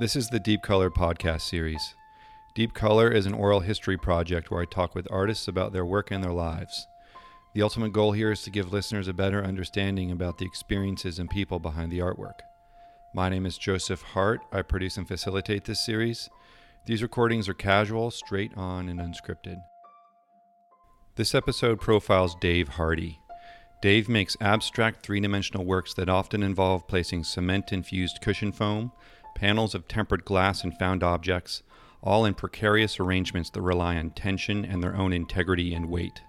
This is the Deep Color podcast series. Deep Color is an oral history project where I talk with artists about their work and their lives. The ultimate goal here is to give listeners a better understanding about the experiences and people behind the artwork. My name is Joseph Hart. I produce and facilitate this series. These recordings are casual, straight on, and unscripted. This episode profiles Dave Hardy. Dave makes abstract three dimensional works that often involve placing cement infused cushion foam, panels of tempered glass, and found objects, all in precarious arrangements that rely on tension and their own integrity and weight.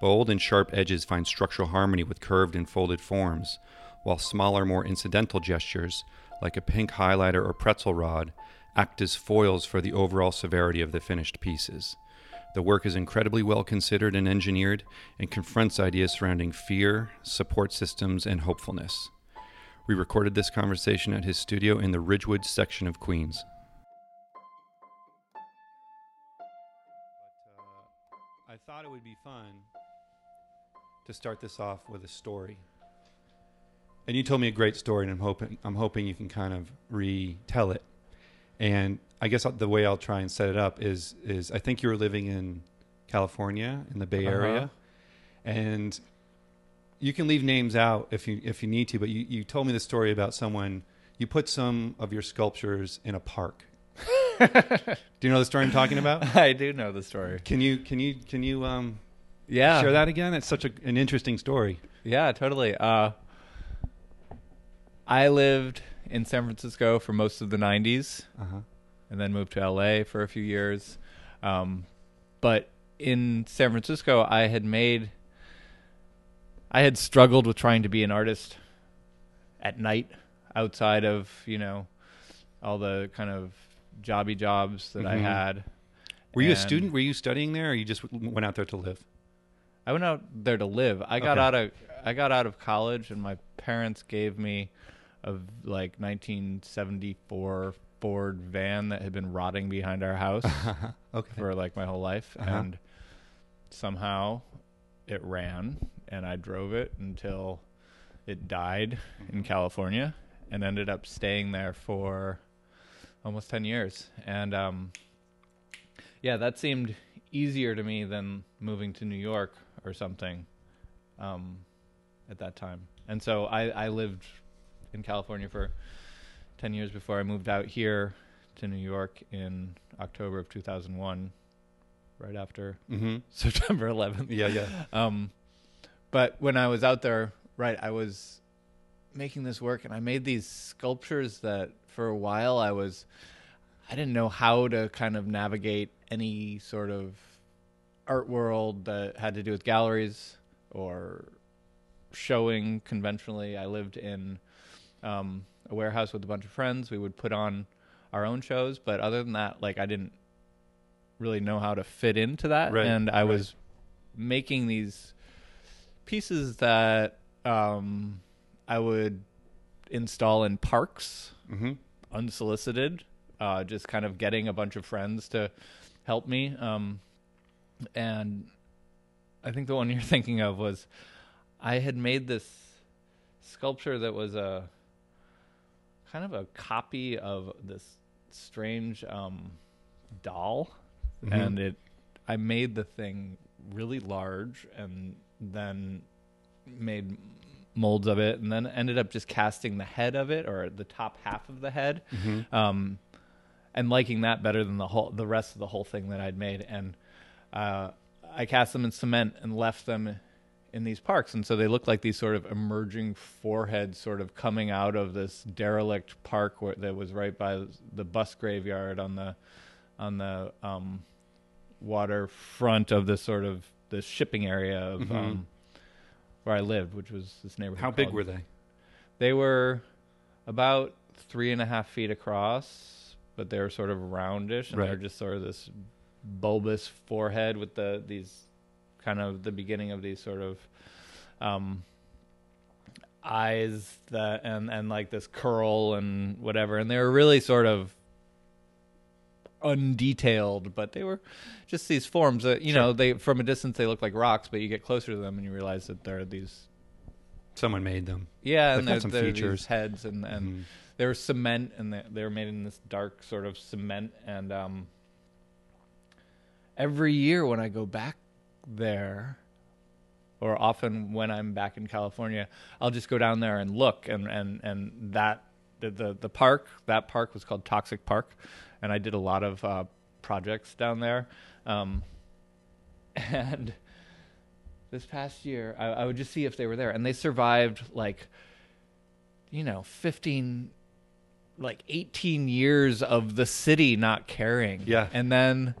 Bold and sharp edges find structural harmony with curved and folded forms, while smaller, more incidental gestures, like a pink highlighter or pretzel rod, act as foils for the overall severity of the finished pieces. The work is incredibly well considered and engineered and confronts ideas surrounding fear, support systems, and hopefulness. We recorded this conversation at his studio in the Ridgewood section of Queens. But uh, I thought it would be fun to start this off with a story. And you told me a great story, and I'm hoping I'm hoping you can kind of retell it. And I guess the way I'll try and set it up is is I think you were living in California in the Bay Uh-huh. Area, and you can leave names out if you if you need to. But you, you told me the story about someone you put some of your sculptures in a park. Do you know the story I'm talking about? I do know the story. Can you can you can you um Yeah. share that again? It's such a, an interesting story. Yeah, totally. Uh, I lived in San Francisco for most of the 90s Uh huh. and then moved to LA for a few years. Um, but in San Francisco, I had made, I had struggled with trying to be an artist at night outside of, you know, all the kind of jobby jobs that I Mhm. had. Were you a student? Were you studying there, or you just went out there to live? I went out there to live. I got Okay. out of I got out of college, and my parents gave me a like 1974 Ford van that had been rotting behind our house okay. for like my whole life, Uh-huh. and somehow it ran, and I drove it until it died in California, and ended up staying there for almost 10 years, and um, yeah, that seemed easier to me than moving to New York or something um, at that time. And so I, I lived in California for 10 years before I moved out here to New York in October of 2001, right after Mm-hmm. September 11th. Yeah, yeah. Um, but when I was out there, right, I was making this work and I made these sculptures that for a while I was, I didn't know how to kind of navigate any sort of art world that had to do with galleries or showing conventionally. I lived in um, a warehouse with a bunch of friends. We would put on our own shows, but other than that, like I didn't really know how to fit into that, Right, and I right. was making these pieces that um, I would install in parks Mm-hmm. unsolicited, uh, just kind of getting a bunch of friends to help me. Um, and I think the one you're thinking of was I had made this sculpture that was a kind of a copy of this strange um, doll, Mhm. and it I made the thing really large and then made molds of it and then ended up just casting the head of it or the top half of the head Mm-hmm. um, and liking that better than the whole the rest of the whole thing that I'd made. And uh, I cast them in cement and left them in these parks, and so they look like these sort of emerging foreheads, sort of coming out of this derelict park where, that was right by the bus graveyard on the on the um, waterfront of this sort of the shipping area of Mhm. um, where I lived, which was this neighborhood. How big were they? they were about three and a half feet across, but they were sort of roundish, and Right. they're just sort of this bulbous forehead with the these kind of the beginning of these sort of um, eyes that and and like this curl and whatever, and they were really sort of undetailed, but they were just these forms that you know they from a distance they look like rocks, but you get closer to them and you realize that they're these Someone made them. yeah, They've and got there, some there are features. these heads and and Mhm. they were cement and they, they were made in this dark sort of cement and um every year when I go back there or often when I'm back in California, I'll just go down there and look and and and that the the, the park that park was called Toxic Park and I did a lot of uh, projects down there. Um, and this past year, I, I would just see if they were there, and they survived like, you know, fifteen, like eighteen years of the city not caring. Yeah. and then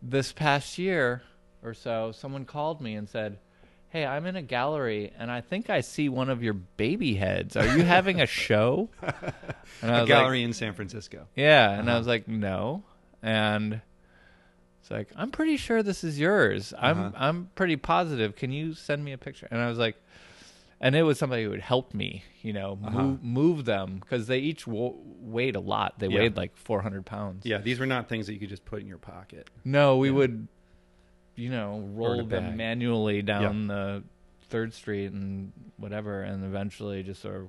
this past year or so, someone called me and said. Hey, I'm in a gallery and I think I see one of your baby heads. Are you having a show? And I A was like, gallery in San Francisco. yeah, and I Uh-huh. was like, no, and it's like, I'm pretty sure this is yours. I'm Uh-huh. I'm pretty positive. Can you send me a picture? And I was like, and it was somebody who would help me, you know, Uh-huh. move move them because they each wo- weighed a lot. They Yeah. weighed like 400 pounds. Yeah, these were not things that you could just put in your pocket. No, we Yeah. would, you know, roll them manually down the Third Street and whatever, and eventually just sort of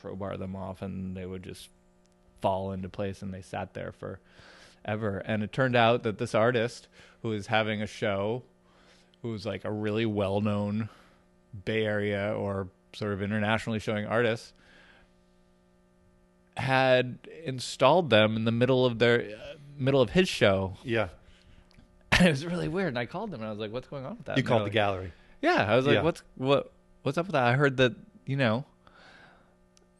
crowbar them off, and they would just fall into place, and they sat there for ever. And it turned out that this artist who was having a show, who was like a really well-known Bay Area or sort of internationally showing artist, had installed them in the middle of their uh, middle of his show. Yeah, it was really weird. And I called them and I was like, "What's going on with that?" you And called the like, gallery. Yeah, I was like, Yeah. "What's what? What's up with that?" I heard that you know.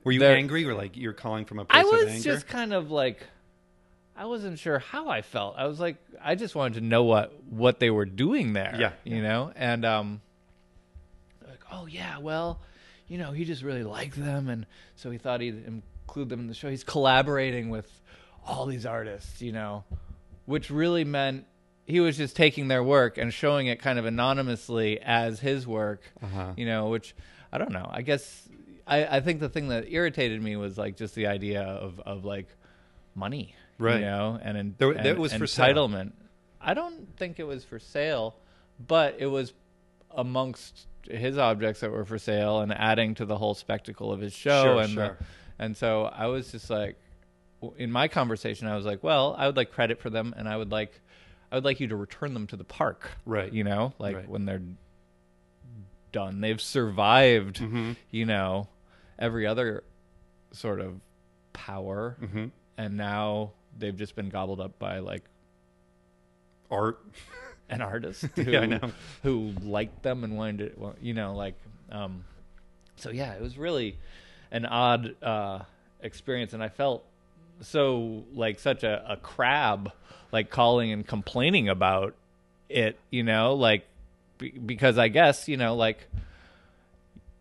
Were you They're- angry or like you're calling from a place I of was anger? just kind of like, I wasn't sure how I felt. I was like, I just wanted to know what what they were doing there. Yeah, you know, and um, like, oh yeah, well, you know, he just really liked them, and so he thought he'd include them in the show. He's collaborating with all these artists, you know, which really meant he was just taking their work and showing it kind of anonymously as his work Uh-huh. you know which i don't know i guess i i think the thing that irritated me was like just the idea of of like money Right. you know and, en- There- and that was for sale. i don't think it was for sale but it was amongst his objects that were for sale and adding to the whole spectacle of his show Sure, and the- sure. and so i was just like in my conversation i was like well i would like credit for them and i would like i would like you to return them to the park Right. you know like Right. when they're done they've survived Mm-hmm. you know every other sort of power Mm-hmm. and now they've just been gobbled up by like Art. an artist who, Yeah, I know. who liked them and wanted to you know like um so yeah it was really an odd uh experience and i felt so like such a, a crab like calling and complaining about it you know like be, because i guess you know like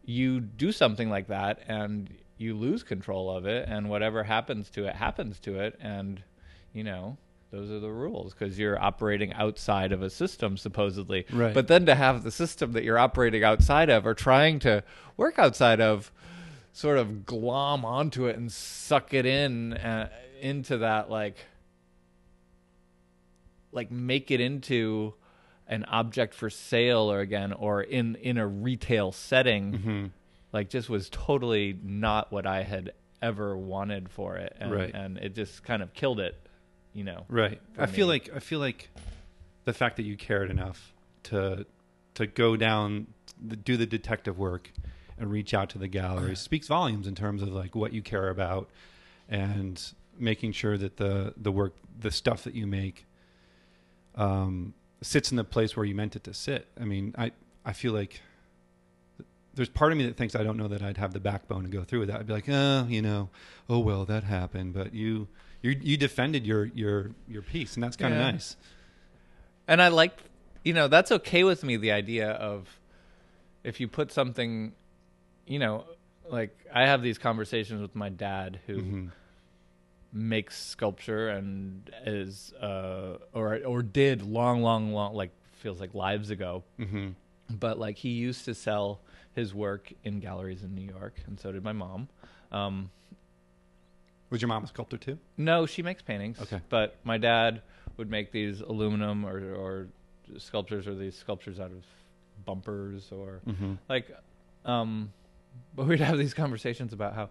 you do something like that and you lose control of it and whatever happens to it happens to it and you know those are the rules because you're operating outside of a system supposedly Right. but then to have the system that you're operating outside of or trying to work outside of sort of glom onto it and suck it in uh, into that like like make it into an object for sale or again or in in a retail setting Mm-hmm. like just was totally not what I had ever wanted for it and, Right. and it just kind of killed it you know Right. I feel like I feel like the fact that you cared enough to to go down, do the detective work, and reach out to the gallery speaks volumes in terms of like what you care about, and making sure that the the work, the stuff that you make, um, sits in the place where you meant it to sit. I mean, I I feel like. There's part of me that thinks I don't know that I'd have the backbone to go through with that. I'd be like, oh, you know, oh well, that happened. But you, you, you defended your your your piece, and that's kind of Yeah. nice. and I like, you know, that's okay with me. The idea of if you put something, you know, like I have these conversations with my dad who Mhm. makes sculpture and is, uh, or or did long, long, long, like feels like lives ago. Mhm. But like he used to sell his work in galleries in New York, and so did my mom. Um, Was your mom a sculptor too? No, she makes paintings. Okay. But my dad would make these aluminum or or sculptures or these sculptures out of bumpers or Mm-hmm. like um but we'd have these conversations about how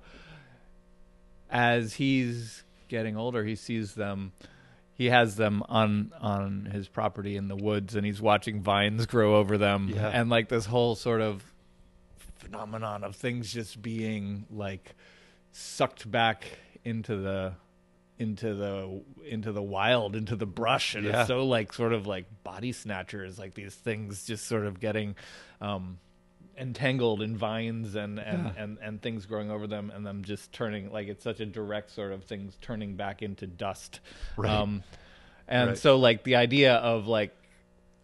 as he's getting older, he sees them. He has them on on his property in the woods, and he's watching vines grow over them, Yeah. and like this whole sort of phenomenon of things just being like sucked back into the into the into the wild into the brush and Yeah. it's so like sort of like body snatchers like these things just sort of getting um entangled in vines and and, Yeah. and and things growing over them and them just turning like it's such a direct sort of things turning back into dust Right. um and Right. so like the idea of like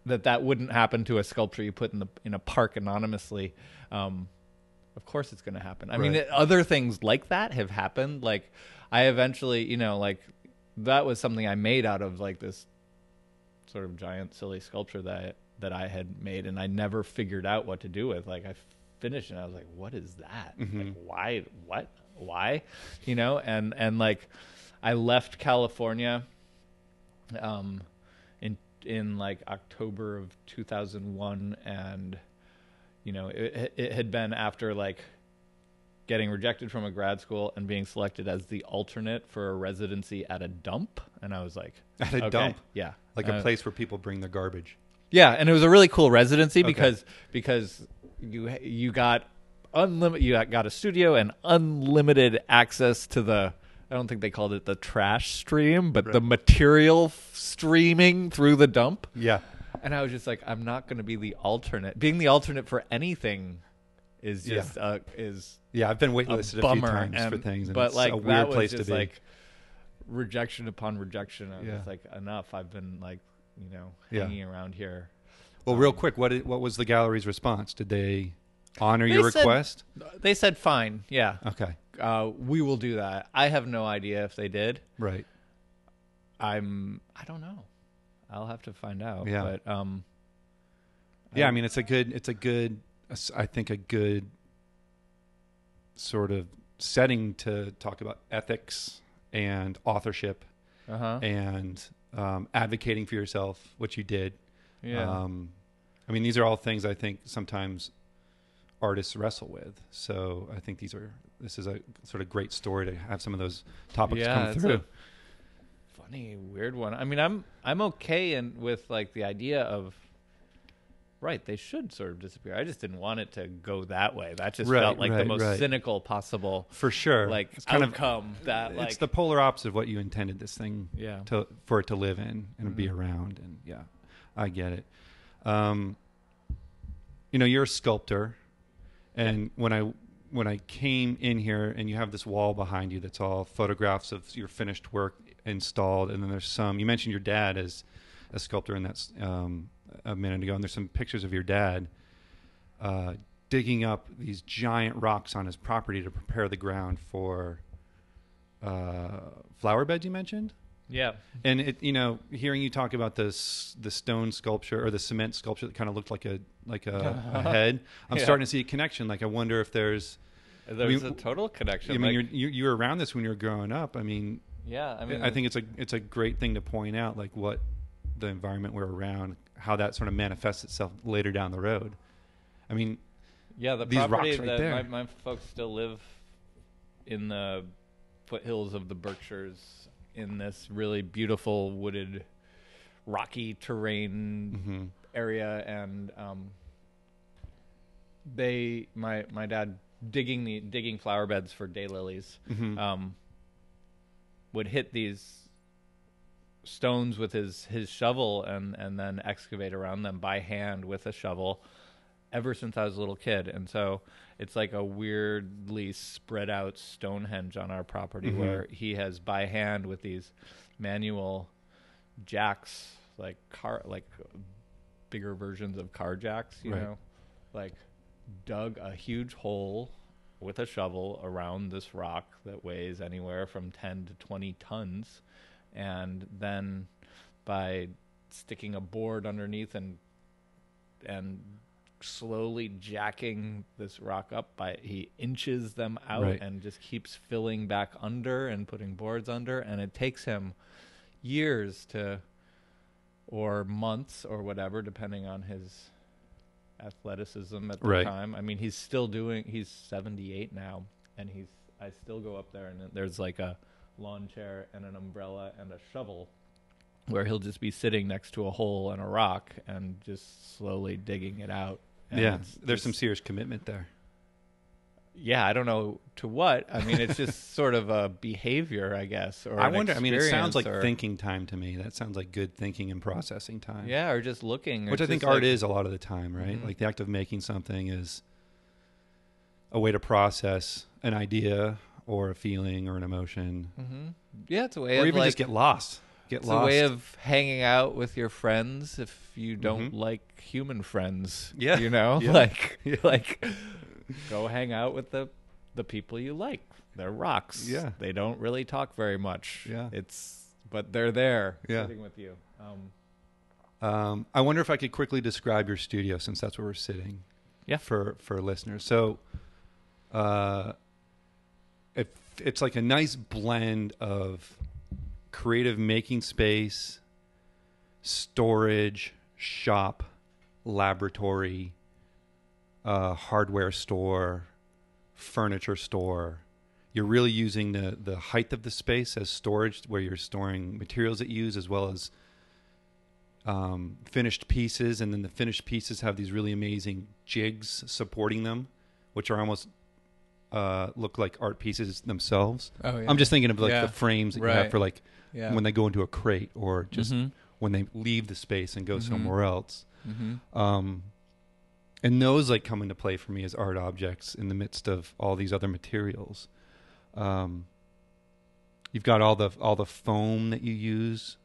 that that wouldn't happen to a sculpture you put in the in a park anonymously um of course it's going to happen i mean it, other things like that have happened like i eventually you know like that was something i made out of like this sort of giant silly sculpture that that i had made and i never figured out what to do with. Like i finished and i was like what is that? Like why what why? You know and and like i left california um in in like October of 2001 and you know it it had been after like getting rejected from a grad school and being selected as the alternate for a residency at a dump and I was like At a okay, dump? yeah. Like a Uh, place where people bring their garbage. Yeah, and it was a really cool residency because because you you got unlimited you got a studio and unlimited access to the I don't think they called it the trash stream, but the material f- streaming through the dump. Yeah. And I was just like, I'm not going to be the alternate. Being the alternate for anything is Yeah. just uh, is Yeah, I've been waitlisted a, few bummer. times and, for things, and but it's like a weird that was place just to be. like rejection upon rejection. I was Yeah. just like, enough. I've been like, you know, Yeah. hanging around here. well, real quick, what i- what was the gallery's response? Did they honor They your said- request? They said fine, yeah. Okay, uh, we will do that. I have no idea if they did. right. I'm. I don't know. I'll have to find out. Yeah. But um. Yeah, I mean, it's a good, it's a good, I think a good sort of setting to talk about ethics and authorship Uh huh. and um, advocating for yourself, which you did. Yeah. Um, I mean, these are all things I think sometimes artists wrestle with. So I think these are this is a sort of great story to have some of those topics yeah. come through. funny, weird one. I mean, I'm I'm okay and with like the idea of. Right, they should sort of disappear. I just didn't want it to go that way. That just Right, felt like the most right. cynical possible For sure, like it's kind of outcome. that like it's the polar opposite of what you intended this thing yeah. to for it to live in and be Mhm. around. And yeah, I get it. Um, you know, you're a sculptor, and when I when I came in here, and you have this wall behind you that's all photographs of your finished work installed, and then there's some. You mentioned your dad as a sculptor, and that's um, a minute ago, and there's some pictures of your dad. Uh, digging up these giant rocks on his property to prepare the ground for uh, flower beds. You mentioned, Yeah. and it, you know, hearing you talk about this, the stone sculpture or the cement sculpture that kind of looked like a like a, a head. I'm Yeah. starting to see a connection. Like, I wonder if there's. There's mean, a total connection. I mean, like- you're, you you were around this when you were growing up. I mean, yeah. I mean, I think it's a it's a great thing to point out, like what the environment we're around, how that sort of manifests itself later down the road. I mean, Yeah, the these rocks property right that there. my, my folks still live in the foothills of the Berkshires in this really beautiful wooded, rocky terrain mhm. area, and um, they my my dad digging the digging flower beds for daylilies Mhm. um, would hit these stones with his his shovel and and then excavate around them by hand with a shovel ever since I was a little kid and so it's like a weirdly spread out Stonehenge on our property Mhm. where he has by hand with these manual jacks like car like bigger versions of car jacks you Right. know like dug a huge hole with a shovel around this rock that weighs anywhere from 10 to 20 tons and then by sticking a board underneath and and slowly jacking this rock up by he inches them out Right. and just keeps filling back under and putting boards under and it takes him years to or months or whatever depending on his athleticism at the Right. time i mean he's still doing he's 78 now and he's I still go up there and there's like a lawn chair and an umbrella and a shovel where he'll just be sitting next to a hole and a rock and just slowly digging it out. And yeah, it's there's some serious commitment there. yeah, I don't know to what. I mean, it's just sort of a behavior, I guess. Or I wonder. I mean, it sounds like or- thinking time to me. That sounds like good thinking and processing time. Yeah, or just looking. which I think just art like- is a lot of the time, right? Mhm. Like the act of making something is a way to process an idea or a feeling or an emotion, Mhm. Yeah, it's a way or of even like just get lost. Get it's lost. a way of hanging out with your friends if you don't Mhm. like human friends. Yeah, you know, yeah. like like go hang out with the the people you like. They're rocks. Yeah. they don't really talk very much. Yeah. it's but they're there Yeah. sitting with you. Um, Um, I wonder if I could quickly describe your studio since that's where we're sitting. Yeah. For for listeners, so uh, it, it's like a nice blend of creative making space, storage, shop, laboratory, uh, hardware store, furniture store. You're really using the the height of the space as storage, where you're storing materials that you use as well as um, finished pieces, and then the finished pieces have these really amazing jigs supporting them, which are almost uh, look like art pieces themselves. oh yeah, I'm just thinking of like Yeah. the frames that you have for like yeah. when they go into a crate or just Mhm. when they leave the space and go Mhm. somewhere else. Mhm. Um, and those like come into play for me as art objects in the midst of all these other materials. Um, you've got all the all the foam that you use,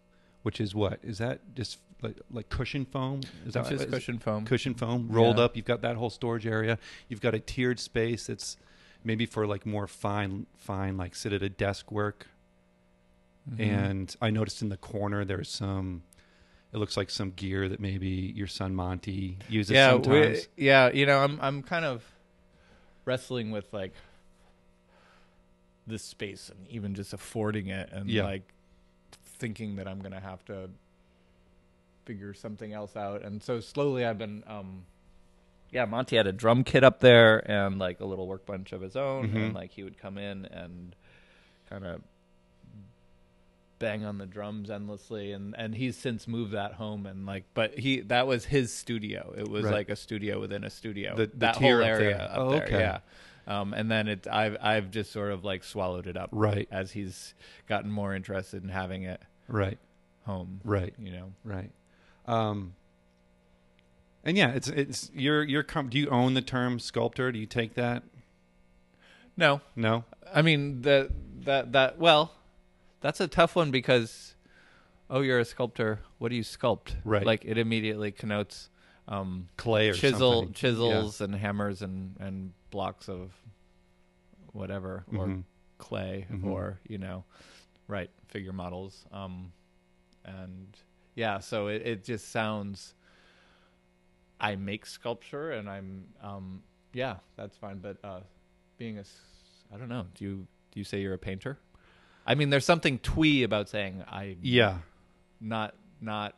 which is what is that just like like cushion foam? Is that It's just cushion foam. cushion foam rolled Yeah. up? You've got that whole storage area. You've got a tiered space that's maybe for like more fine fine like sit at a desk work. Mhm. And I noticed in the corner there's some. It looks like some gear that maybe your son Monty uses yeah, sometimes. we, yeah. You know, I'm I'm kind of wrestling with like this space and even just affording it, and Yeah. like thinking that I'm gonna have to figure something else out. And so slowly, I've been. um yeah, Monty had a drum kit up there and like a little workbench of his own, Mhm. and like he would come in and kind of bang on the drums endlessly and and he's since moved that home and like but he that was his studio it was Right. like a studio within a studio The- the that whole up area there. up Oh, there okay. yeah um and then it i've i've just sort of like swallowed it up Right, as he's gotten more interested in having it right, home right, you know right. Um, and yeah, it's it's you're you're com- do you own the term sculptor? Do you take that? no No. i mean that that that well that's a tough one because oh you're a sculptor what do you sculpt Right. like it immediately connotes um Clay or chisel something. chisels and hammers and and blocks of whatever Yeah. or clay Mhm. or you know right figure models um and yeah so it, it just sounds i make sculpture and i'm um yeah that's fine but uh being a, I don't know do you do you say you're a painter i mean there's something twee about saying i Yeah, not not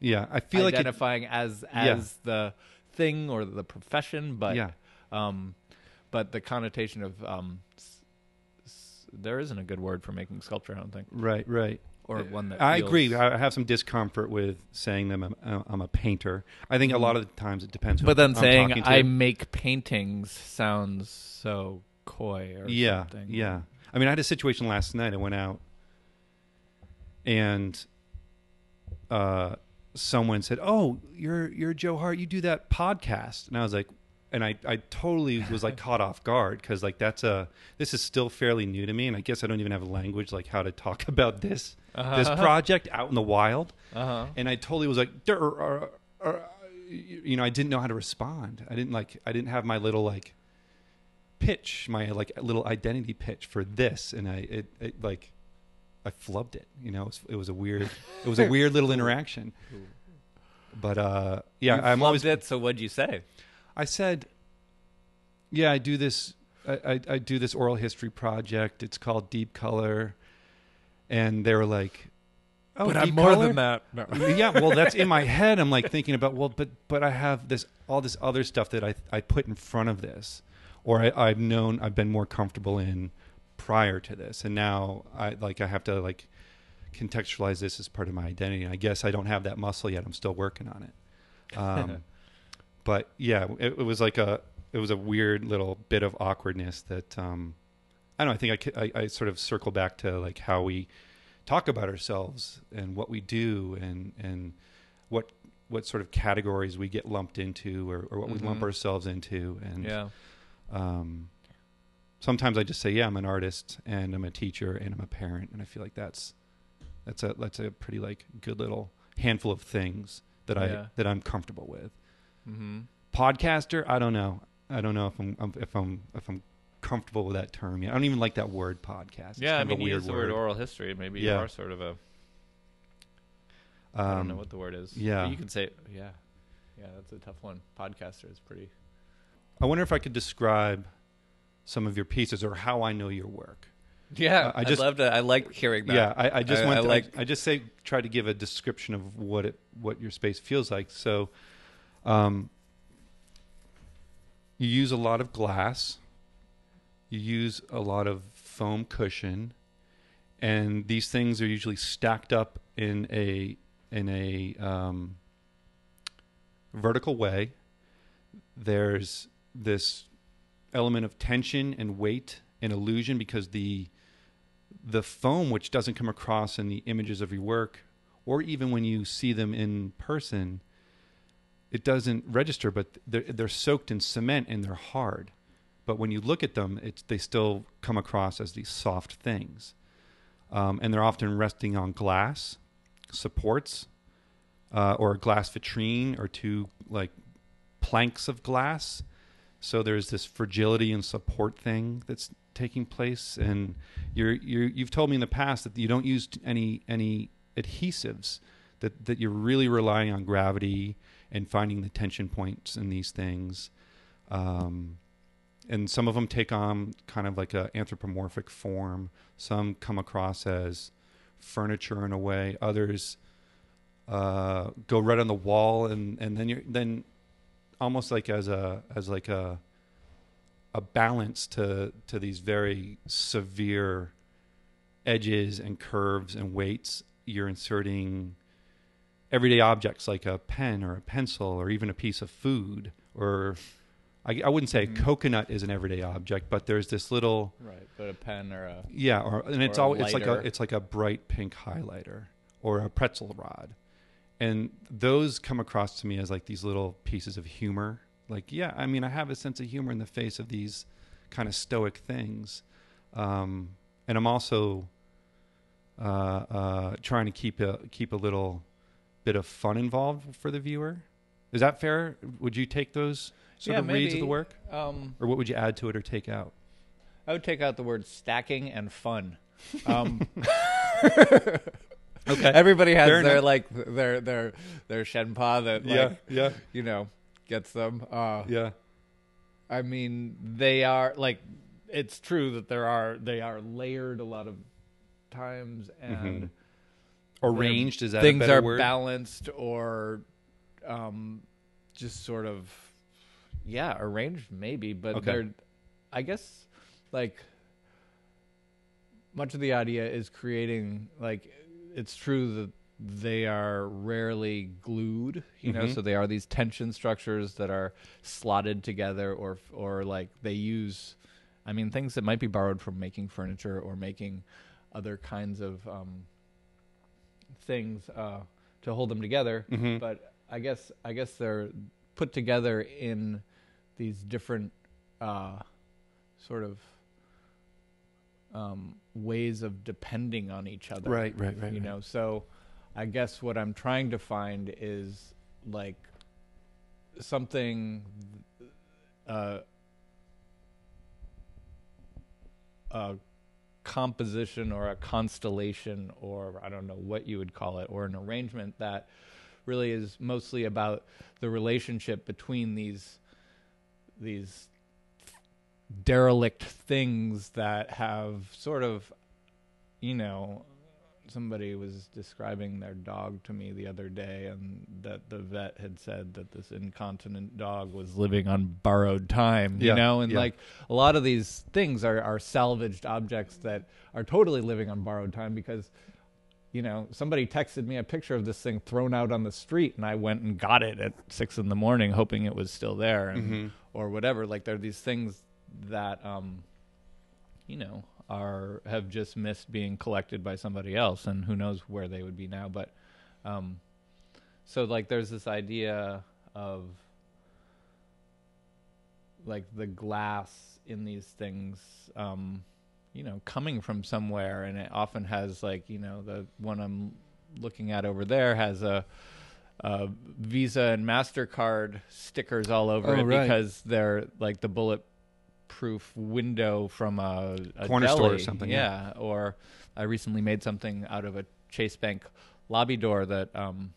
yeah. I feel like identifying as Yeah. as the thing or the profession, but yeah, um, but the connotation of um, s- s- there isn't a good word for making sculpture. I don't think, right, right. Or one that I feels- agree. I have some discomfort with saying them. I'm, I'm a painter. I think a lot of the times it depends. who But then I'm saying talking to. I make paintings sounds so coy or yeah, something. yeah. I mean, I had a situation last night. I went out, and uh, someone said, "Oh, you're you're Joe Hart. You do that podcast," and I was like, and I I totally was like caught off guard because like that's a this is still fairly new to me, and I guess I don't even have a language like how to talk about this Uh-huh. this project out in the wild. Uh-huh. and I totally was like, "Durr, uh, uh," you know, I didn't know how to respond. I didn't like, I didn't have my little like pitch, my like little identity pitch for this, and I it, it like I flubbed it. You know, it was, it was a weird, it was a weird little interaction. But uh, yeah, You I'm always. it. So what'd you say? I said, yeah, I do this. I, I, I do this oral history project. It's called Deep Color, and they were like, "Oh, but I'm more Color? than that. No. yeah, well, that's in my head. I'm like thinking about well, but but I have this all this other stuff that I I put in front of this. or I, I've known I've been more comfortable in prior to this, and now I like I have to like contextualize this as part of my identity. And I guess I don't have that muscle yet. I'm still working on it. Um, but yeah, it, it was like a it was a weird little bit of awkwardness that um, I don't know. I think I, I, I sort of circle back to like how we talk about ourselves and what we do and and what what sort of categories we get lumped into or, or what we lump Mhm. ourselves into and Yeah. um, sometimes I just say yeah I'm an artist and I'm a teacher and I'm a parent and I feel like that's that's a that's a pretty like good little handful of things that I that I'm comfortable with Mm-hmm. podcaster i don't know i don't know if i'm if i'm if i'm comfortable with that term yet i don't even like that word podcast It's Yeah, I mean, a weird use the word oral history. Maybe Yeah. you are sort of a. um, I don't know what the word is. yeah. But you can say, yeah, yeah. That's a tough one. Podcaster is pretty. i wonder if i could describe some of your pieces or how i know your work Yeah, Uh, I just- love to. I like hearing that. yeah i, I just I- want I to, like- I, I just say try to give a description of what it what your space feels like so um you use a lot of glass. You use a lot of foam cushion. And these things are usually stacked up in a in a um, vertical way. There's this element of tension and weight and illusion because the the foam which doesn't come across in the images of your work or even when you see them in person it doesn't register but they're, they're soaked in cement and they're hard. But when you look at them it's they still come across as these soft things. Um, and they're often resting on glass supports uh, or a glass vitrine or two like planks of glass. So there's this fragility and support thing that's taking place. And you're, you're you've told me in the past that you don't use any any adhesives that that you're really relying on gravity and finding the tension points in these things. Um, and some of them take on kind of like an anthropomorphic form. Some come across as furniture in a way. Others uh, go right on the wall and and then you're then almost like as a as like a a balance to to these very severe edges and curves and weights you're inserting everyday objects like a pen or a pencil or even a piece of food or I, I wouldn't say Mhm. a coconut is an everyday object but there's this little Right, but a pen or a. yeah or and it's Or a all it's like a it's like a bright pink highlighter or a pretzel rod and those come across to me as like these little pieces of humor like yeah i mean i have a sense of humor in the face of these kind of stoic things um, and i'm also uh, uh, trying to keep a keep a little bit of fun involved for the viewer? Is that fair? Would you take those sort Yeah, of reads of the work? Um, or what would you add to it or take out? I would take out the word stacking and fun. Um, okay everybody has Fair their enough. like their their their shenpa that like yeah. you know gets them. Uh, yeah. I mean, they are like it's true that there are they are layered a lot of times and arranged is that a things are word balanced or um just sort of yeah, arranged maybe, but Okay. they're I guess like much of the idea is creating like it's true that they are rarely glued, you know, Mhm. so they are these tension structures that are slotted together or or like they use I mean things that might be borrowed from making furniture or making other kinds of um things uh to hold them together, Mhm. but I guess I guess they're put together in these different uh sort of um ways of depending on each other right right right you right. know so i guess what i'm trying to find is like something uh a composition or a constellation or i don't know what you would call it or an arrangement that really is mostly about the relationship between these these derelict things that have sort of you know somebody was describing their dog to me the other day and that the vet had said that this incontinent dog was living on borrowed time you Yeah, know and yeah. like a lot of these things are, are salvaged objects that are totally living on borrowed time because you know somebody texted me a picture of this thing thrown out on the street and i went and got it at six in the morning hoping it was still there and Mhm. or whatever like there are these things that um you know are have just missed being collected by somebody else and who knows where they would be now but um so like there's this idea of like the glass in these things um you know coming from somewhere and it often has like you know the one i'm looking at over there has a uh, Visa and Mastercard stickers all over Oh, it right. because they're like the bulletproof window from a, a Corner store or something, Yeah. or I recently made something out of a Chase Bank lobby door that um,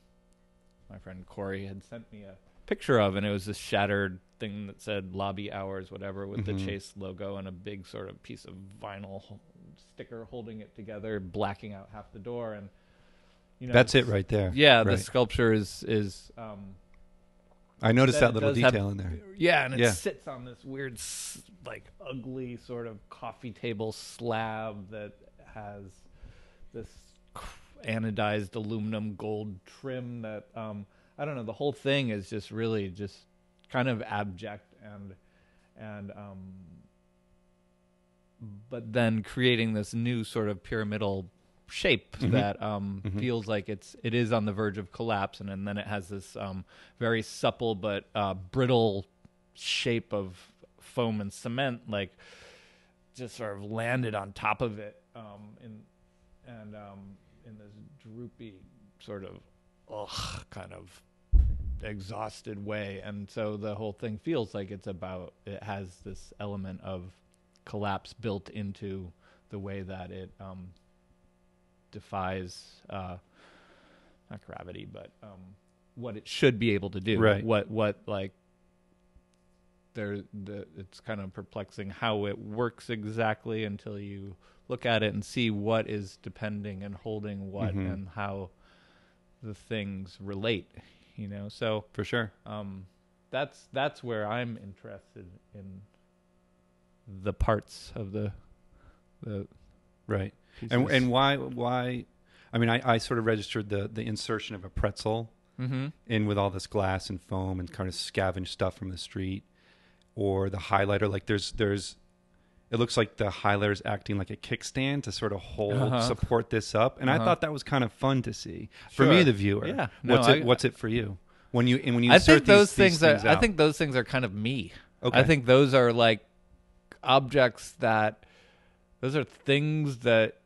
my friend Corey had sent me a picture of, and it was this shattered thing that said lobby hours, whatever, with Mhm. the Chase logo and a big sort of piece of vinyl sticker holding it together, blacking out half the door, and you know That's it right there. yeah, the sculpture is is um, I noticed that that, little does have- detail in there. yeah, and it Yeah. sits on this weird, like ugly sort of coffee table slab that has this anodized aluminum gold trim. That um, I don't know. The whole thing is just really just kind of abject and and um, but then creating this new sort of pyramidal shape Mhm. that um, Mhm. feels like it's it is on the verge of collapse, and, and then it has this um, very supple but uh, brittle shape of foam and cement, like just sort of landed on top of it, um, in and um, in this droopy sort of ugh, kind of exhausted way, and so the whole thing feels like it's about it has this element of collapse built into the way that it um, defies uh, not gravity, but um, what it should be able to do. Right. What what like there the it's kind of perplexing how it works exactly until you look at it and see what is depending and holding what Mhm. and how the things relate. You know, so For sure. um, that's that's where I'm interested in the parts of the the Right. Pieces. And and why why I mean I, I sort of registered the the insertion of a pretzel mm-hmm. in with all this glass and foam and kind of scavenge stuff from the street or the highlighter like there's there's it looks like the highlighter's acting like a kickstand to sort of hold Uh-huh. support this up and I Uh-huh. thought that was kind of fun to see for me the viewer Yeah. No, what's I- it what's it for you when you and when you I think those these, these things, are. I think those things are kind of me. okay I think those are like objects that those are things that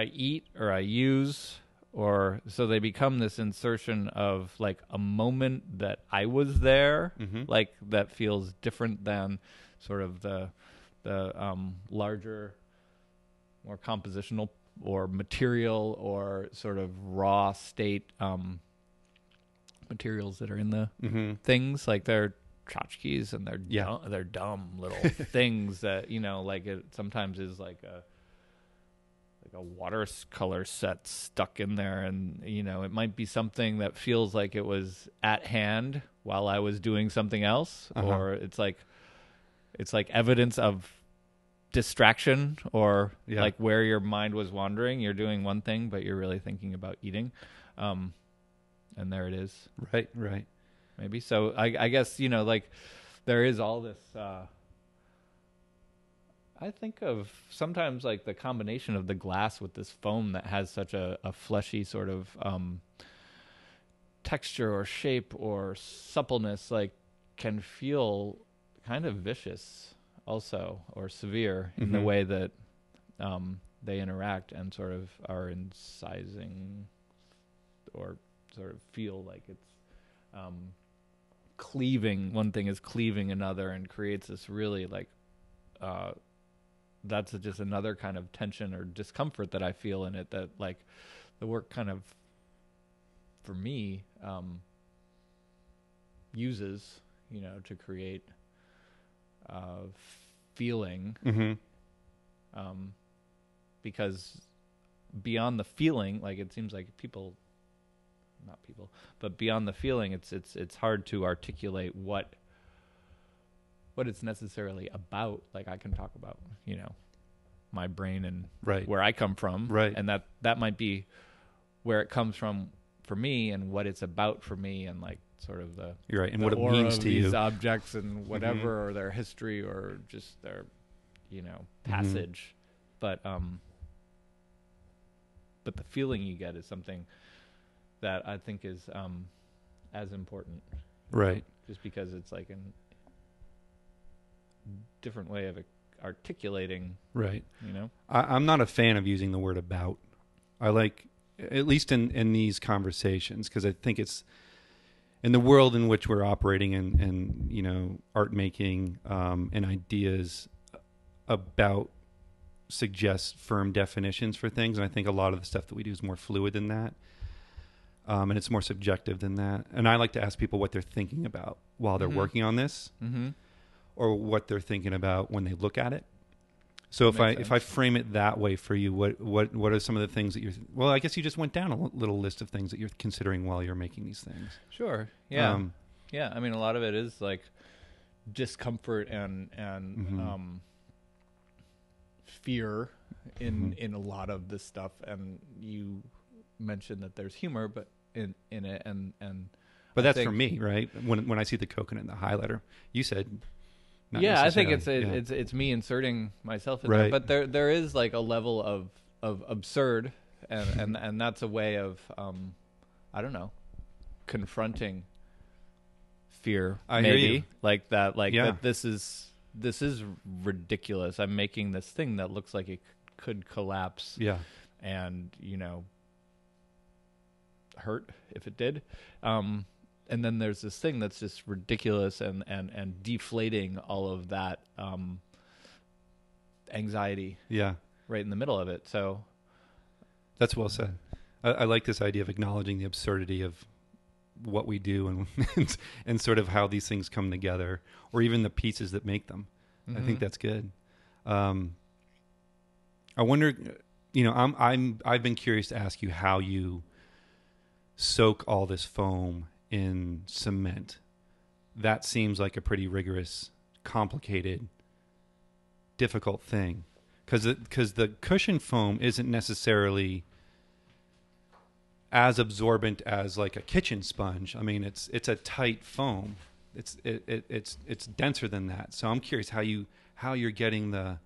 I eat or I use or so they become this insertion of like a moment that I was there Mhm. like that feels different than sort of the the um larger more compositional or material or sort of raw state um materials that are in the hmm things like they're tchotchkes and they're Yeah. dumb, they're dumb little things that you know like it sometimes is like a like a watercolor set stuck in there. And you know it might be something that feels like it was at hand while I was doing something else Uh-huh. or it's like it's like evidence of distraction or Yeah. like where your mind was wandering. You're doing one thing but you're really thinking about eating. Um and there it is. Right right. Maybe. So I, I guess you know like there is all this uh i think of sometimes like the combination of the glass with this foam that has such a, a fleshy sort of um texture or shape or suppleness like can feel kind of vicious also or severe in the Mhm. way that um they interact and sort of are incising or sort of feel like it's um, cleaving. One thing is cleaving another, and creates this really like uh, that's just another kind of tension or discomfort that I feel in it. That like the work kind of for me um, uses, you know, to create uh, feeling hmm um, because beyond the feeling, like it seems like people, not people, but beyond the feeling, it's it's it's hard to articulate what what it's necessarily about. Like I can talk about, you know, my brain and Right. where I come from, Right. And that that might be where it comes from for me, and what it's about for me, and like sort of the You're right. And what it means to these you. Mm-hmm. objects and whatever, or their history, or just their, you know, Mhm. passage. But um, but the feeling you get is something that I think is um, as important, Right. just because it's like a different way of articulating, Right. you know. I, I'm not a fan of using the word about. I like, at least in, in these conversations, because I think it's in the world in which we're operating and, and you know, art making um, and ideas about suggests firm definitions for things. And I think a lot of the stuff that we do is more fluid than that. Um, and it's more subjective than that. And I like to ask people what they're thinking about while they're Mhm. working on this Mm-hmm. Or what they're thinking about when they look at it. So if I Makes if I frame it that way for you, what what what are some of the things that you're? Well, I guess you just went down a little list of things that you're considering while you're making these things. Sure. Yeah. Um, Yeah, I mean, a lot of it is like discomfort and and Mhm. um, fear in Mhm. in a lot of this stuff. And you mentioned that there's humor, but in in it, and and but I that's for me, right? When when I see the coconut and the highlighter, you said. Not yeah, I think it's it, Yeah. it's it's me inserting myself in Right. there. But there there is like a level of of absurd, and and and that's a way of um, I don't know, confronting fear. I maybe like that. Like Yeah. that. This is this is ridiculous. I'm making this thing that looks like it c- could collapse, yeah, and you know, hurt if it did. Um, and then there's this thing that's just ridiculous and and and deflating all of that um, anxiety yeah. right in the middle of it. So That's well said. I, I like this idea of acknowledging the absurdity of what we do and, and and sort of how these things come together, or even the pieces that make them. I think Mhm. that's good. Um, I wonder, you know, I'm I'm I've been curious to ask you how you soak all this foam in cement. That seems like a pretty rigorous, complicated, difficult thing, because because the cushion foam isn't necessarily as absorbent as like a kitchen sponge. I mean, it's it's a tight foam. It's it, it it's it's denser than that. So I'm curious how you how you're getting the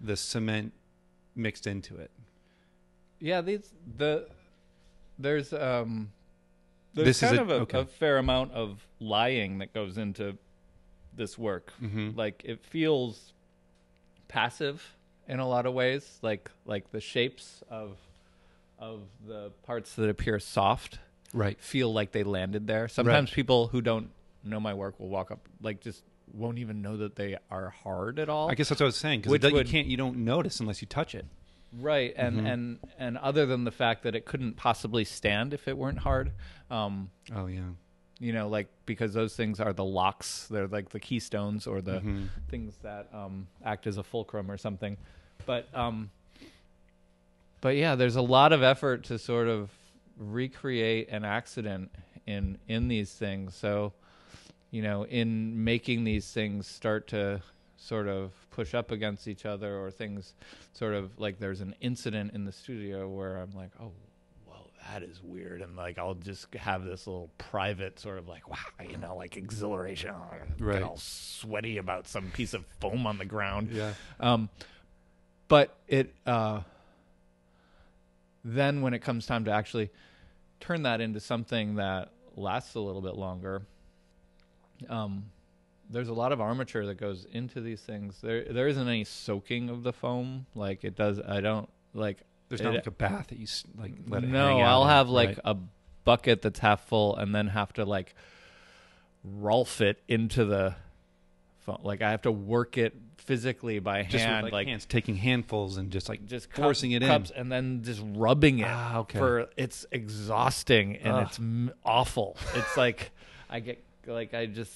the cement mixed into it. yeah, these the there's um there's This is kind a- of a, okay. a fair amount of lying that goes into this work. Mm-hmm. Like it feels passive in a lot of ways. Like like the shapes of of the parts that appear soft Right. feel like they landed there. Sometimes people who don't know my work will walk up like just won't even know that they are hard at all. I guess that's what I was saying because you can't you don't notice unless you touch it. Right and Mhm. and and other than the fact that it couldn't possibly stand if it weren't hard um Oh yeah. you know like because those things are the locks they're like the keystones or the Mhm. things that um act as a fulcrum or something but um but yeah there's a lot of effort to sort of recreate an accident in in these things so you know in making these things start to sort of push up against each other or things sort of like there's an incident in the studio where I'm like oh well that is weird and like I'll just have this little private sort of like wow you know like exhilaration oh, Right. get all sweaty about some piece of foam on the ground Yeah. um, but it uh, then when it comes time to actually turn that into something that lasts a little bit longer, um, there's a lot of armature that goes into these things. There there isn't any soaking of the foam like it does. I don't like. There's not like a bath that you s- like let it no, I'll in, have like right? a bucket that's half full and then have to like Rolf it into the phone. Like I have to work it physically by just hand, like, like hands taking handfuls and just like just cup- forcing it in. cups and then just rubbing it Ah, okay. for it's exhausting and Ugh. it's awful. It's like I get like I just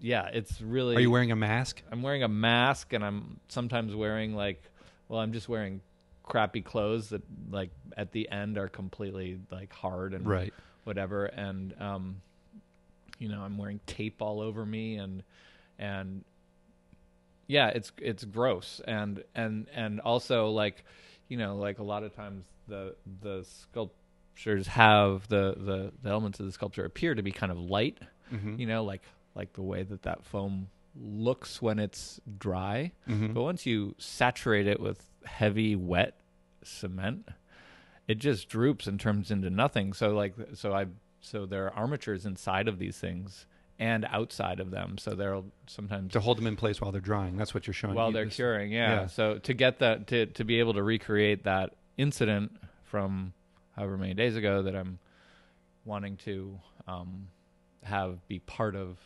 yeah, it's really Are you wearing a mask? I'm wearing a mask and I'm sometimes wearing like well, I'm just wearing crappy clothes that like at the end are completely like hard and Right. whatever and um you know i'm wearing tape all over me and and yeah it's it's gross and and and also like you know like a lot of times the the sculptures have the the, the elements of the sculpture appear to be kind of light Mm-hmm. you know like like the way that that foam looks when it's dry Mhm. but once you saturate it with heavy wet cement it just droops and turns into nothing so like so i so there are armatures inside of these things and outside of them so there'll sometimes To hold them in place while they're drying. That's what you're showing. while You- they're this- curing yeah. yeah. so to get that to to be able to recreate that incident from however many days ago that i'm wanting to um have be part of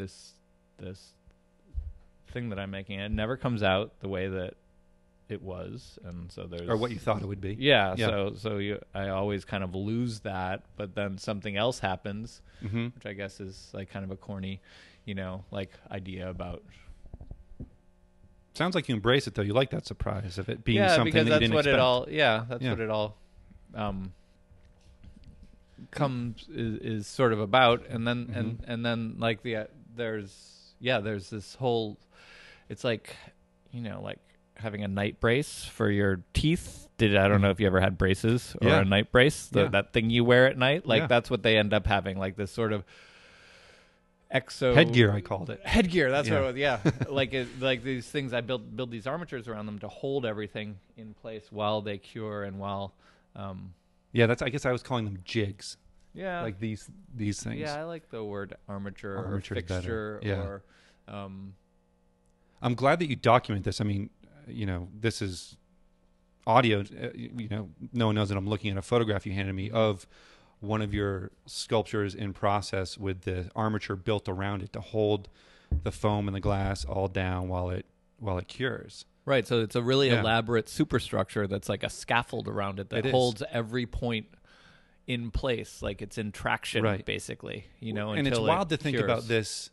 this this thing that i'm making it never comes out the way that it was and so there's Or what you thought it would be. yeah, Yeah. so so you i always kind of lose that but then something else happens Mm-hmm. which i guess is like kind of a corny you know like idea about Sounds like you embrace it though. You like that surprise of it being yeah, something because that you didn't what expect. it all. Yeah, that's Yeah. what it all um, comes is, is sort of about, and then Mm-hmm. and and then like the there's yeah there's this whole. It's like you know like having a night brace for your teeth. Did I don't know if you ever had braces or Mm-hmm. Yeah. a night brace, the, Yeah. that thing you wear at night. Like Yeah. that's what they end up having, like this sort of exo Headgear, I called it. headgear that's what it was yeah like it, like these things i build build these armatures around them to hold everything in place while they cure and while um Yeah, that's. I guess I was calling them jigs, yeah like these these things. yeah i like the word armature Armature's or better. fixture Yeah. or um I'm glad that you document this. I mean, you know, this is audio. uh, You you know, no one knows that I'm looking at a photograph you handed me of one of your sculptures in process with the armature built around it to hold the foam and the glass all down while it while it cures. right so it's a really Yeah. elaborate superstructure that's like a scaffold around it that It is. holds every point in place like it's in traction Right. basically you know and it's until it wild to think about this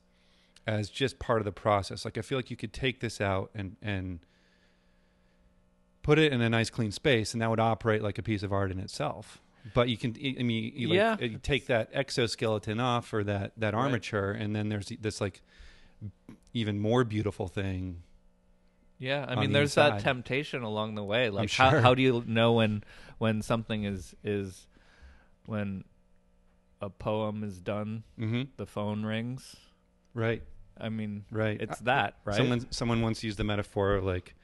as just part of the process. Like I feel like you could take this out and and put it in a nice clean space, and that would operate like a piece of art in itself. But you can, I mean, you, like, Yeah. you take that exoskeleton off or that that Right. armature, and then there's this like even more beautiful thing. Yeah, I mean, the there's that temptation along the way. Like, sure. how how do you know when when something is is when a poem is done? Mm-hmm. The phone rings. Right, I mean, right. it's that, right? Someone someone once used the metaphor like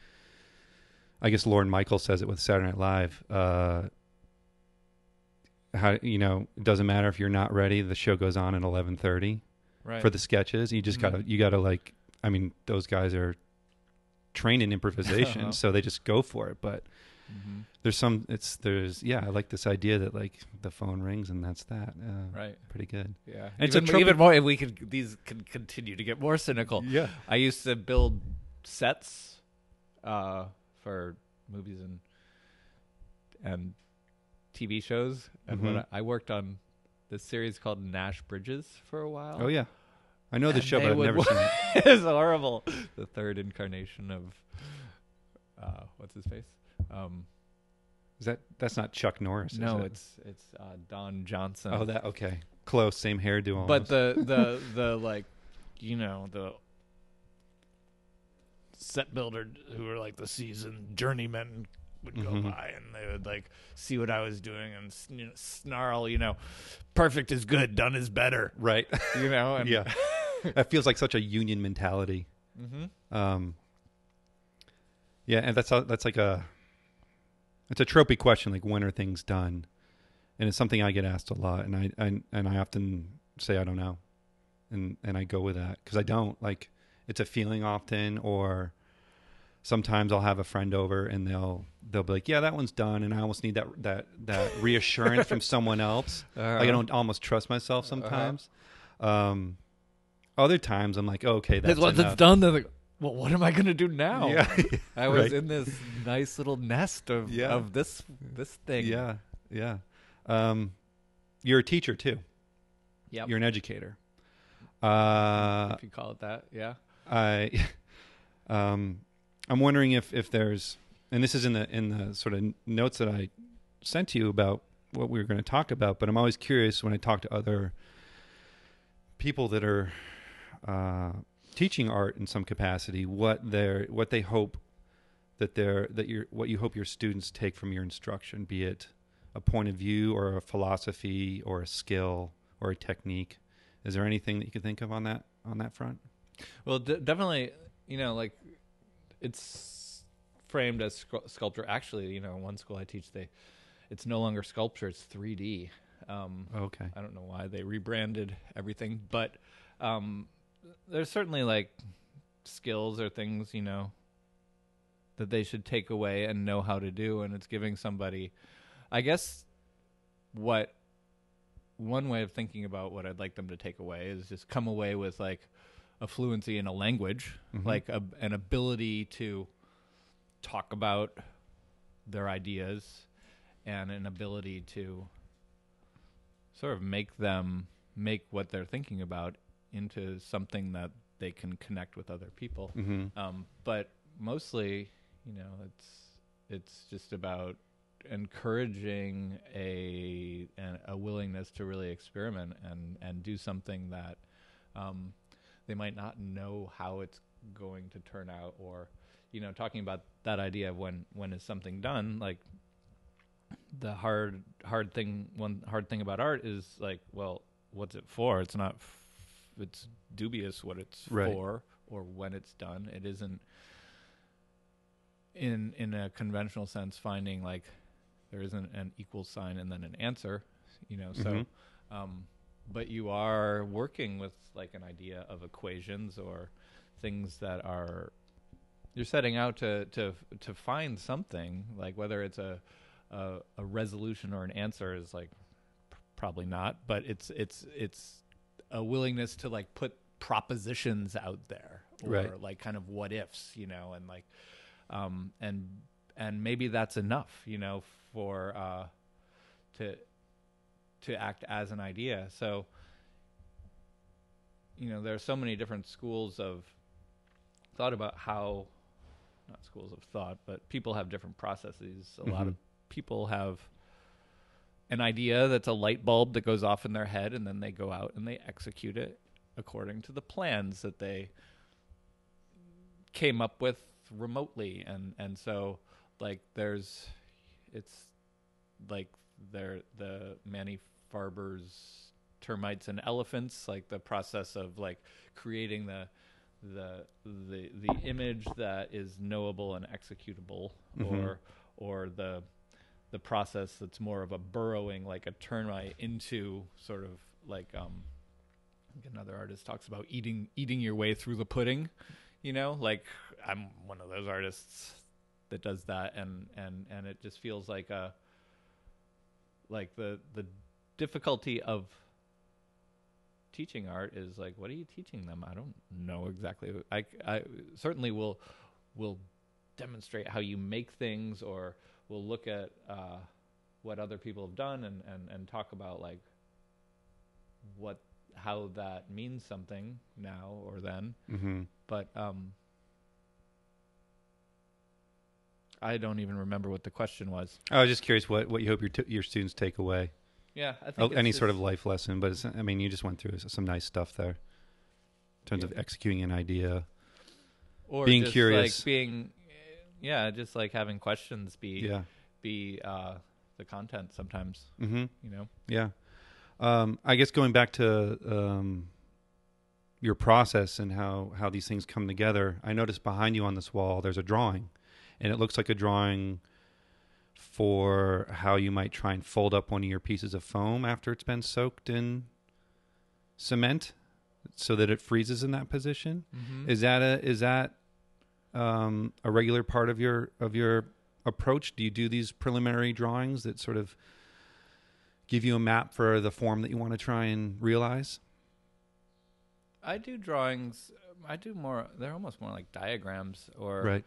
I guess Lorne Michael says it with Saturday Night Live. Uh, how you know it doesn't matter if you're not ready. The show goes on at eleven thirty right. for the sketches. You just gotta Mhm. you gotta like. I mean, those guys are trained in improvisation, Uh-huh. so they just go for it. But Mhm. there's some. It's there's yeah. I like this idea that like the phone rings and that's that. Uh, Right. Pretty good. Yeah. And it's even, trope- even more. We could these could continue to get more cynical. Yeah. I used to build sets uh, for movies and and TV shows, and Mhm. when I, I worked on this series called Nash Bridges for a while. Oh yeah. I know the show, but I've would never seen it. it was horrible. The third incarnation of uh, what's his face? Um, Is that that's not Chuck Norris? is no, it? it's it's uh, Don Johnson. Oh, that okay. Close, same hairdo. Almost. but the the the like you know the set builder who were like the seasoned journeymen would go Mhm. by and they would like see what I was doing and s- you know, snarl, you know, perfect is good, done is better, right, you know. And, yeah, that feels like such a union mentality. hmm Um, yeah, and that's a- that's like a it's a tropey question, like when are things done, and it's something I get asked a lot, and I, I and I often say I don't know, and and I go with that because I don't. Like it's a feeling often, or sometimes I'll have a friend over and they'll they'll be like, yeah, that one's done, and I almost need that that that reassurance from someone else. Like I don't almost trust myself sometimes. Um, other times I'm like, oh, okay, that's once it's done, like, well, what am I going to do now? Yeah, I was right. in this nice little nest of Yeah. of this this thing. Yeah, yeah. Um, you're a teacher too. Yeah, You're an educator. Uh, if you call it that, yeah. I, um, I'm wondering if if there's and this is in the in the sort of notes that I sent to you about what we were going to talk about. But I'm always curious when I talk to other people that are uh, teaching art in some capacity, what they what they hope that they're that you what you hope your students take from your instruction, be it a point of view or a philosophy or a skill or a technique. Is there anything that you could think of on that on that front? Well, d- definitely, you know, like it's framed as scu- sculpture. Actually, you know, one school I teach, they it's no longer sculpture; it's 3D. Um, Okay. I don't know why they rebranded everything, but um, there's certainly like skills or things, you know, that they should take away and know how to do, and it's giving somebody, I guess, what one way of thinking about what I'd like them to take away is just come away with like a fluency in a language, Mhm. like a, an ability to talk about their ideas and an ability to sort of make them make what they're thinking about into something that they can connect with other people. hmm Um, but mostly, you know, it's it's just about encouraging a an, a willingness to really experiment and and do something that um, they might not know how it's going to turn out or you know talking about that idea of when when is something done like the hard hard thing one hard thing about art is like well what's it for it's not it's dubious what it's Right. for or when it's done it isn't in in a conventional sense finding like there isn't an equal sign and then an answer you know so Mhm. um but you are working with like an idea of equations or things that are you're setting out to to to find something like whether it's a a, a resolution or an answer is like probably not but it's it's it's a willingness to like put propositions out there or Right. like kind of what ifs you know and like um and and maybe that's enough you know for uh to to act as an idea so you know there are so many different schools of thought about how not schools of thought but people have different processes a lot Mhm. of people have an idea that's a light bulb that goes off in their head and then they go out and they execute it according to the plans that they came up with remotely and and so like there's it's like there the Manny Farber's termites and elephants like the process of like creating the the the the image that is knowable and executable Mhm. or or the the process that's more of a burrowing like a termite into sort of like um another artist talks about eating eating your way through the pudding you know? Like i'm one of those artists that does that and and and it just feels like a like the the difficulty of teaching art is like what are you teaching them? I don't know exactly. I i certainly will will demonstrate how you make things or we'll look at uh what other people have done and and and talk about like what how that means something now or then hmm but um I don't even remember what the question was. I was just curious what, what you hope your t- your students take away. Yeah, I Oh, any sort of life lesson, but it's, I mean, you just went through some nice stuff there in terms of executing an idea. or being just, curious. like being yeah, just like having questions be Yeah. be uh the content sometimes, hmm you know. Yeah. Um, I guess going back to um, your process and how, how these things come together, I noticed behind you on this wall there's a drawing, and it looks like a drawing for how you might try and fold up one of your pieces of foam after it's been soaked in cement so that it freezes in that position. Mm-hmm. Is that a is that um, a regular part of your of your approach? Do you do these preliminary drawings that sort of give you a map for the form that you want to try and realize? I do drawings. I do more. They're almost more like diagrams, or Right.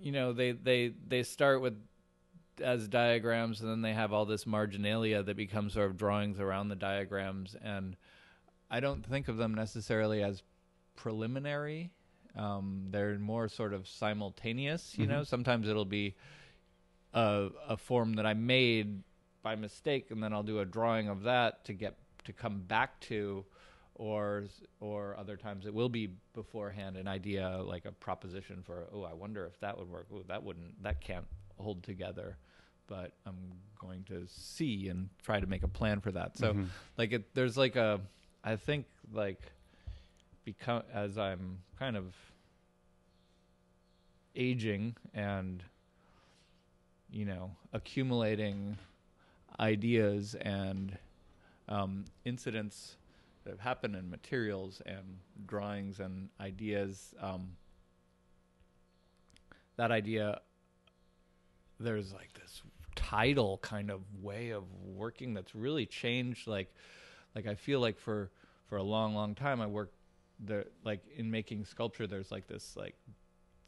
you know, they they they start with as diagrams, and then they have all this marginalia that becomes sort of drawings around the diagrams. And I don't think of them necessarily as preliminary. Um, they're more sort of simultaneous. You Mhm. know, sometimes it'll be a a form that I made by mistake, and then I'll do a drawing of that to get to come back to, or or other times it will be beforehand an idea like a proposition for oh I wonder if that would work. Oh that wouldn't that can't hold together, but I'm going to see and try to make a plan for that. So Mhm. like it there's like a i think like become as i'm kind of aging and you know accumulating ideas and um, incidents that have happened in materials and drawings and ideas um, that idea there's like this tidal kind of way of working that's really changed like like I feel like for for a long long time I worked the like in making sculpture there's like this like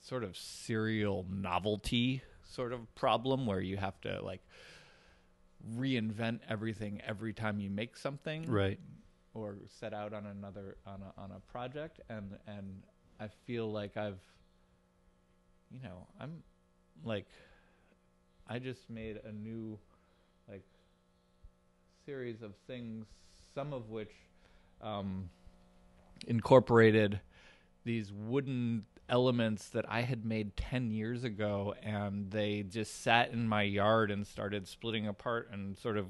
sort of serial novelty sort of problem where you have to like reinvent everything every time you make something Right. or set out on another on a on a project and and I feel like I've you know I'm like I just made a new like series of things some of which um incorporated these wooden elements that I had made 10 years ago and they just sat in my yard and started splitting apart and sort of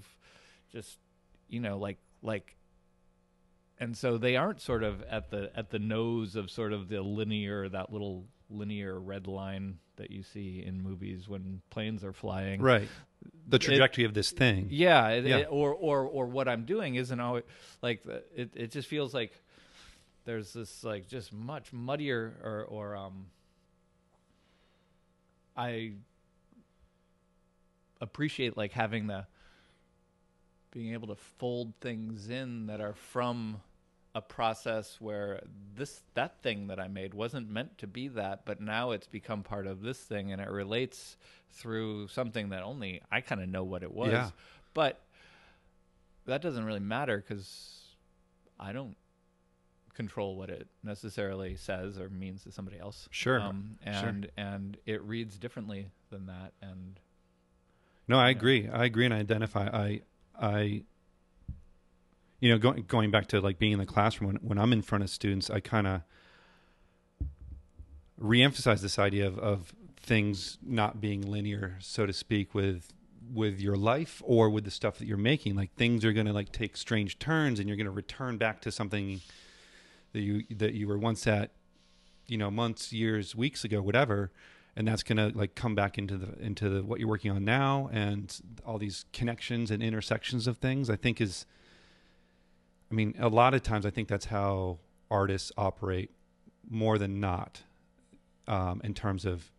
just you know like like and so they aren't sort of at the at the nose of sort of the linear that little linear red line that you see in movies when planes are flying Right. The trajectory of this thing. yeah, it, Yeah. it- or or or what I'm doing isn't always like it. It just feels like there's this like just much muddier or or um. I appreciate like having the being able to fold things in that are from a process where this that thing that I made wasn't meant to be that, but now it's become part of this thing and it relates through something that only I kind of know what it was. Yeah. But that doesn't really matter cuz I don't control what it necessarily says or means to somebody else. Sure. Um, Sure. and and it reads differently than that and No, I agree. I agree and I identify. I, I, you know, going going back to like being in the classroom when when I'm in front of students, I kind of reemphasize this idea of of things not being linear, so to speak, with with your life or with the stuff that you're making. Like things are going to like take strange turns, and you're going to return back to something that you that you were once at, you know, months, years, weeks ago, whatever and that's to like come back into the into the, what you're working on now and all these connections and intersections of things i think is i mean a lot of times i think that's how artists operate more than not um, in terms of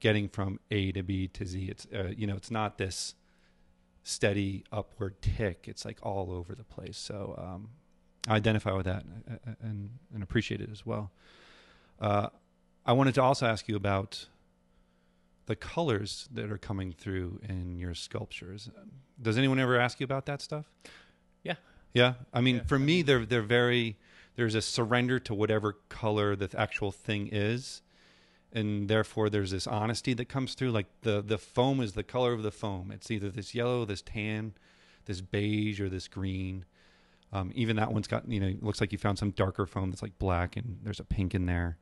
getting from a to b to z. It's uh, you know it's not this steady upward tick. It's like all over the place. So um, i identify with that and, and, and appreciate it as well uh, I wanted to also ask you about the colors that are coming through in your sculptures. Does anyone ever ask you about that stuff? Yeah. Yeah. I mean, Yeah, for me, they're they're very. There's a surrender to whatever color the actual thing is, and therefore there's this honesty that comes through. Like the the foam is the color of the foam. It's either this yellow, this tan, this beige, or this green. Um, even that one's got you know looks like you found some darker foam that's like black, and there's a pink in there.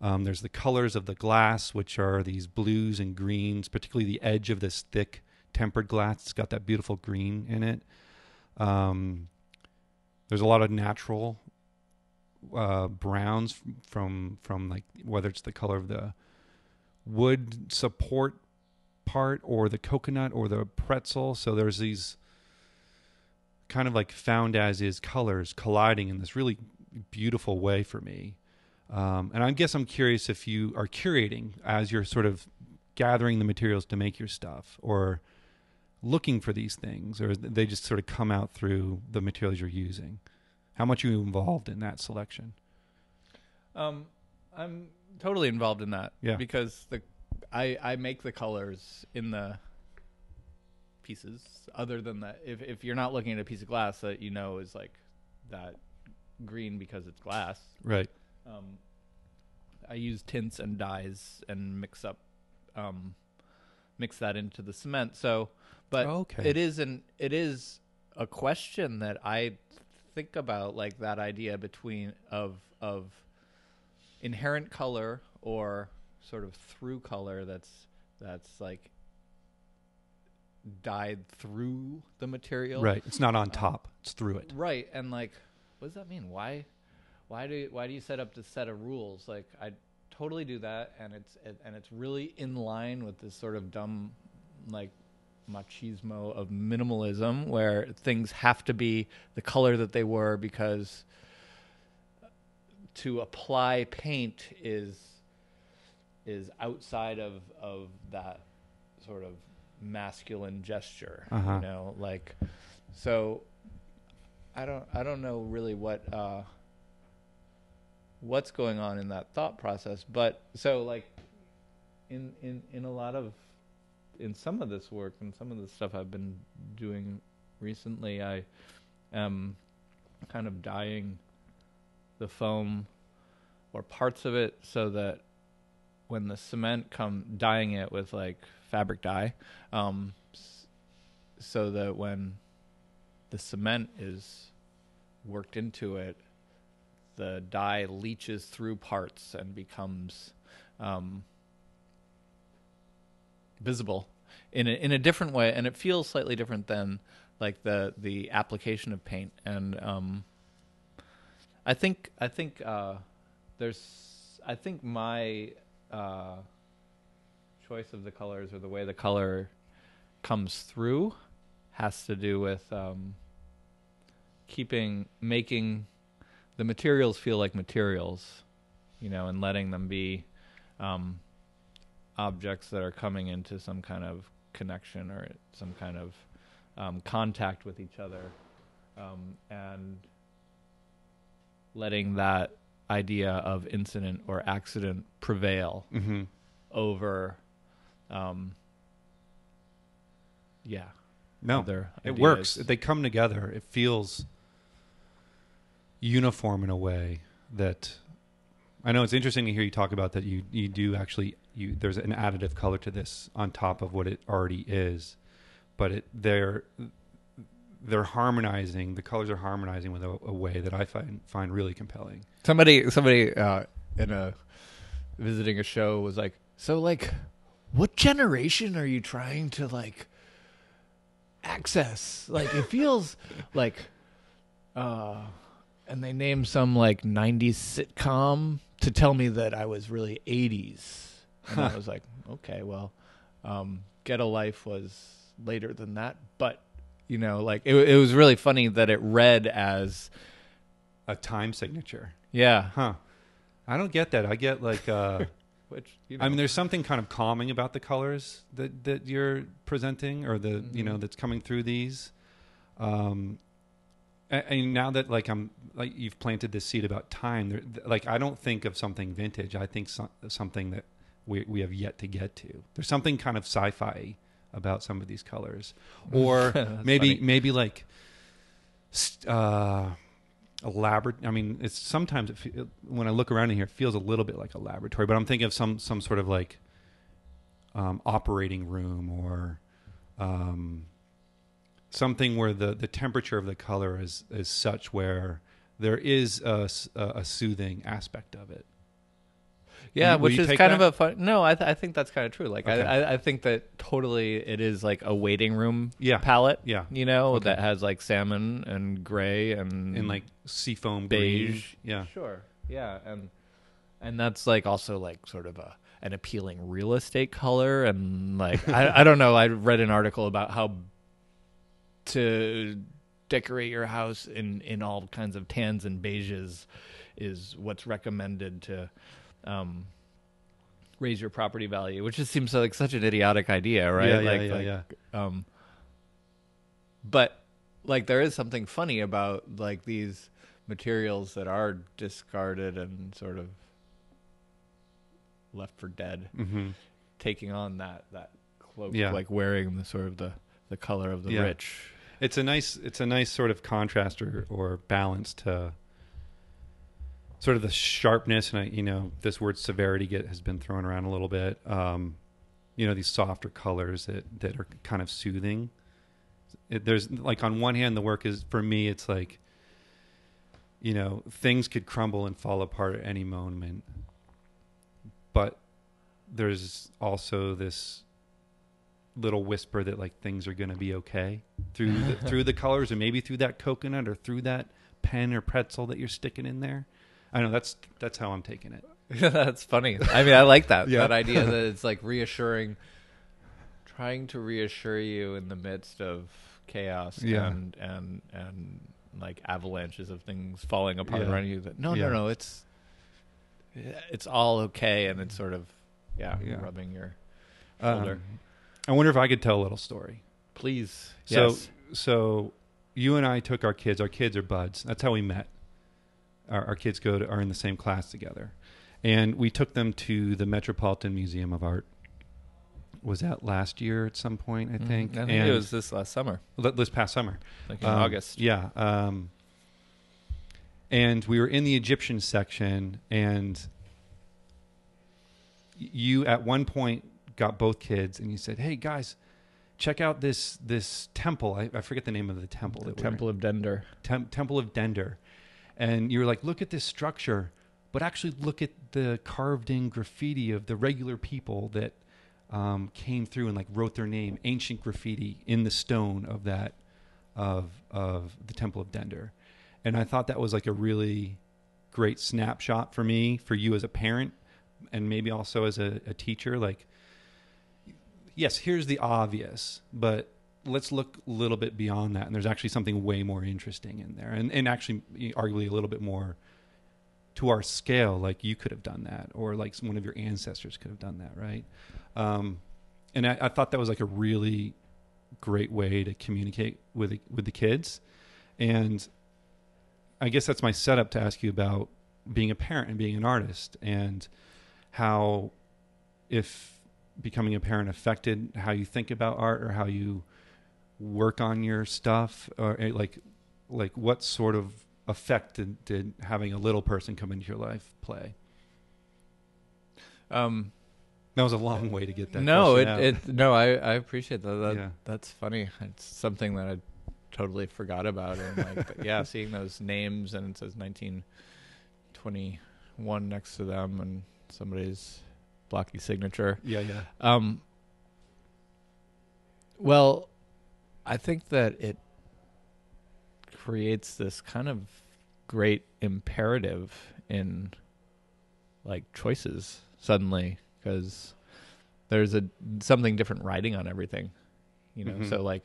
Um, there's the colors of the glass, which are these blues and greens, particularly the edge of this thick tempered glass. It's got that beautiful green in it. Um, there's a lot of natural uh, browns from from like whether it's the color of the wood support part or the coconut or the pretzel. So there's these kind of like found as is colors colliding in this really beautiful way for me. Um, and I guess I'm curious if you are curating as you're sort of gathering the materials to make your stuff or looking for these things, or they just sort of come out through the materials you're using. How much are you involved in that selection? Um, I'm totally involved in that. Yeah. Because the I I make the colors in the pieces. Other than that, if if you're not looking at a piece of glass that you know is like that green because it's glass, Right. um, I use tints and dyes and mix up, um, mix that into the cement. So, but Okay. it is an it is a question that I think about, like that idea between of of inherent color or sort of through color that's that's like dyed through the material. Right. It's not on uh, top. It's through it. Right, and like, what does that mean? Why, why do you, why do you set up this set of rules? Like, I totally do that, and it's it, and it's really in line with this sort of dumb, like, machismo of minimalism, where things have to be the color that they were because to apply paint is is outside of of that sort of masculine gesture Uh-huh. you know like so i don't i don't know really what uh what's going on in that thought process but so like in in in a lot of in some of this work and some of the stuff i've been doing recently i am kind of dyeing the foam or parts of it so that when the cement come dyeing it with like fabric dye um so that when the cement is worked into it the dye leaches through parts and becomes um visible in a, in a different way. And it feels slightly different than like the the application of paint. And um I think I think uh, there's I think my uh, choice of the colors or the way the color comes through has to do with um, keeping making the materials feel like materials, you know, and letting them be um, objects that are coming into some kind of connection or some kind of um, contact with each other, um, and letting that idea of incident or accident prevail Mm-hmm. over um yeah No, other it works. They come together. It feels uniform in a way that I know it's interesting to hear you talk about that you you do actually you there's an additive color to this on top of what it already is, but it they're they're harmonizing. The colors are harmonizing with a, a way that I find find really compelling. somebody somebody uh in a visiting a show was like so like what generation are you trying to like access like it feels like uh and they named some like 90s sitcom to tell me that I was really 80s and I was like okay well um get a life was later than that but you know like it, it was really funny that it read as A time signature, yeah huh? I don't get that. I get like. uh which you know I mean, there's something kind of calming about the colors that that you're presenting, or the you know Mhm. that's coming through these. Um, and, and now that like I'm like you've planted this seed about time, there, th- like I don't think of something vintage. I think so, something that we we have yet to get to. There's something kind of sci-fi about some of these colors, or maybe funny. maybe like. st- Uh, a labor I mean, it's sometimes it, when I look around in here, it feels a little bit like a laboratory. But I'm thinking of some some sort of like um, operating room or um, something where the the temperature of the color is is such where there is a a soothing aspect of it. Yeah, Will which is kind of a fun. No, I th- I think that's kind of true. Like Okay. I, I think that totally it is like a waiting room Yeah. palette. Yeah, You know Okay. that has like salmon and gray and in like seafoam beige. green. Yeah, Sure. Yeah, and and that's like also like sort of a an appealing real estate color and like I I don't know. I read an article about how to decorate your house in in all kinds of tans and beiges is what's recommended to um raise your property value, which just seems like such an idiotic idea, right? Yeah, yeah, like, yeah, like, yeah. um but like there is something funny about like these materials that are discarded and sort of left for dead hmm taking on that that cloak Yeah. like wearing the sort of the the color of the Yeah. rich It's a nice it's a nice sort of contrast or, or balance to sort of the sharpness, and I, you know, this word severity get has been thrown around a little bit. Um, you know, these softer colors that that are kind of soothing. It, there's like on one hand, the work is for me, it's like, you know, things could crumble and fall apart at any moment, but there's also this little whisper that like things are going to be okay through the, through the colors and maybe through that coconut or through that pen or pretzel that you're sticking in there. I know that's that's how I'm taking it. That's funny. I mean, I like that Yeah. that idea that it's like reassuring, trying to reassure you in the midst of chaos Yeah. and and and like avalanches of things falling apart Yeah. around you. That no, no, no, it's it's all okay, and it's sort of yeah, Yeah. rubbing your shoulder. Um, I wonder if I could tell a little story. Please, So yes. so you and I took our kids. Our kids are buds. That's how we met. Our, our kids go to are in the same class together, and we took them to the Metropolitan Museum of Art. Was that last year at some point? I Mhm. think. I think and it was this last summer, this past summer. like in Um, August. Yeah. Um, and we were in the Egyptian section, and you at one point got both kids, and you said, "Hey guys, check out this this temple. I, I forget the name of the temple. The. Temple of Dendur. Tem- Temple of Dendur, and you were like, look at this structure, but actually look at the carved in graffiti of the regular people that um, came through and like wrote their name, ancient graffiti in the stone of that of of the Temple of Dendur, and I thought that was like a really great snapshot for me, for you as a parent, and maybe also as a, a teacher, like. Yes, here's the obvious, but let's look a little bit beyond that and there's actually something way more interesting in there and, and actually arguably a little bit more to our scale like you could have done that or like one of your ancestors could have done that right? Um, and I, I thought that was like a really great way to communicate with with the kids and i guess that's my setup to ask you about being a parent and being an artist and how if becoming a parent affected how you think about art or how you work on your stuff or eh, like like what sort of effect did, did having a little person come into your life play Um, that was a long way to get that no, it, out. it no, I, I appreciate that. that Yeah. That's funny. It's something that I totally forgot about. And like, yeah, seeing those names and it says 1921 next to them and somebody's blocky signature. yeah yeah Um, well, I think that it creates this kind of great imperative in like choices suddenly because there's a something different writing on everything you know Mhm. so like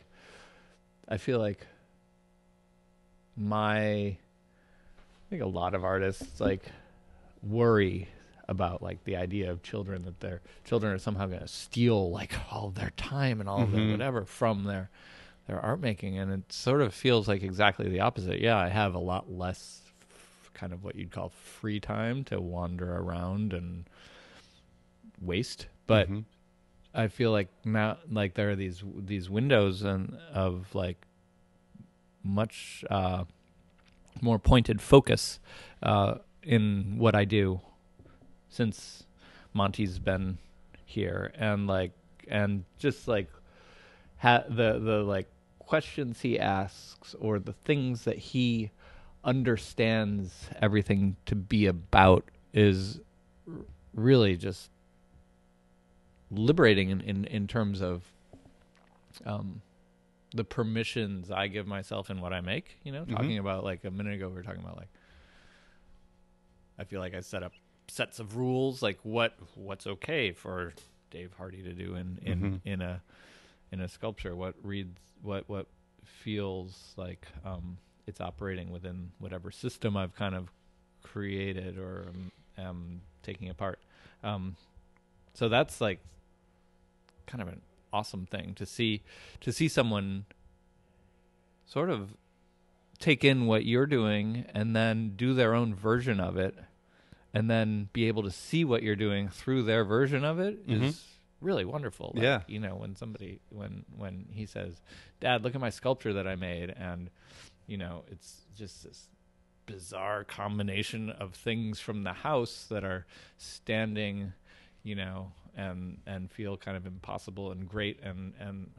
i feel like my i think a lot of artists like worry about like the idea of children that their children are somehow going to steal like all of their time and all of their whatever from their their art making and it sort of feels like exactly the opposite yeah i have a lot less f- kind of what you'd call free time to wander around and waste but Mhm. I feel like now, like there are these these windows and of like much uh, more pointed focus uh, in what I do since Monty's been here, and like and just like ha- the the like questions he asks or the things that he understands everything to be about is r- really just liberating in, in, in terms of um, the permissions I give myself in what I make. You know, talking Mhm. about like a minute ago, we were talking about like I feel like I set up sets of rules, like what what's okay for Dave Hardy to do in in Mhm. in a in a sculpture. What reads what what feels like um, it's operating within whatever system I've kind of created or am, am taking apart. Um, so that's like kind of an awesome thing to see to see someone sort of take in what you're doing and then do their own version of it and then be able to see what you're doing through their version of it is Mhm. Really wonderful Like, Yeah. you know when somebody when when he says dad look at my sculpture that i made and you know it's just this bizarre combination of things from the house that are standing, you know, and and feel kind of impossible and great and and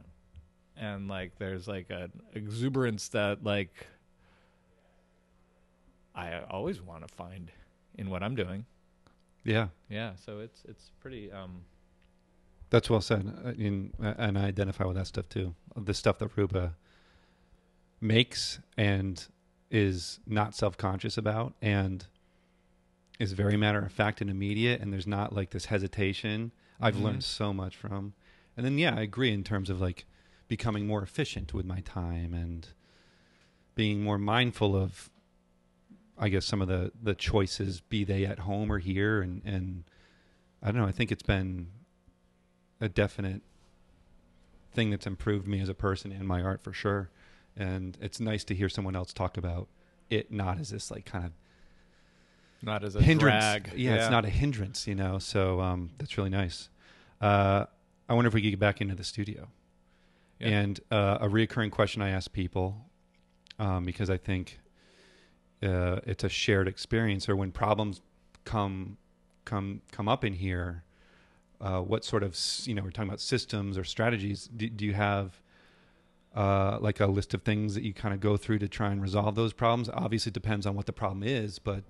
and like there's like an exuberance that like I always want to find in what I'm doing. Yeah, Yeah, so it's it's pretty um that's well said. I mean, and I identify with that stuff too. The stuff that Ruba makes and is not self-conscious about and is very matter of fact and immediate and there's not like this hesitation i've Mhm. learned so much from and then yeah i agree in terms of like becoming more efficient with my time and being more mindful of i guess some of the the choices be they at home or here and and i don't know i think it's been a definite thing that's improved me as a person and my art for sure and it's nice to hear someone else talk about it not as this like kind of not as a hindrance. drag. Yeah, it's not a hindrance, you know. So um, that's really nice. Uh, I wonder if we could get back into the studio. Yeah. And uh, a reoccurring question I ask people, um, because I think uh, it's a shared experience, or when problems come come come up in here, uh, what sort of you know we're talking about systems or strategies? Do, do you have uh, like a list of things that you kind of go through to try and resolve those problems? Obviously, it depends on what the problem is, but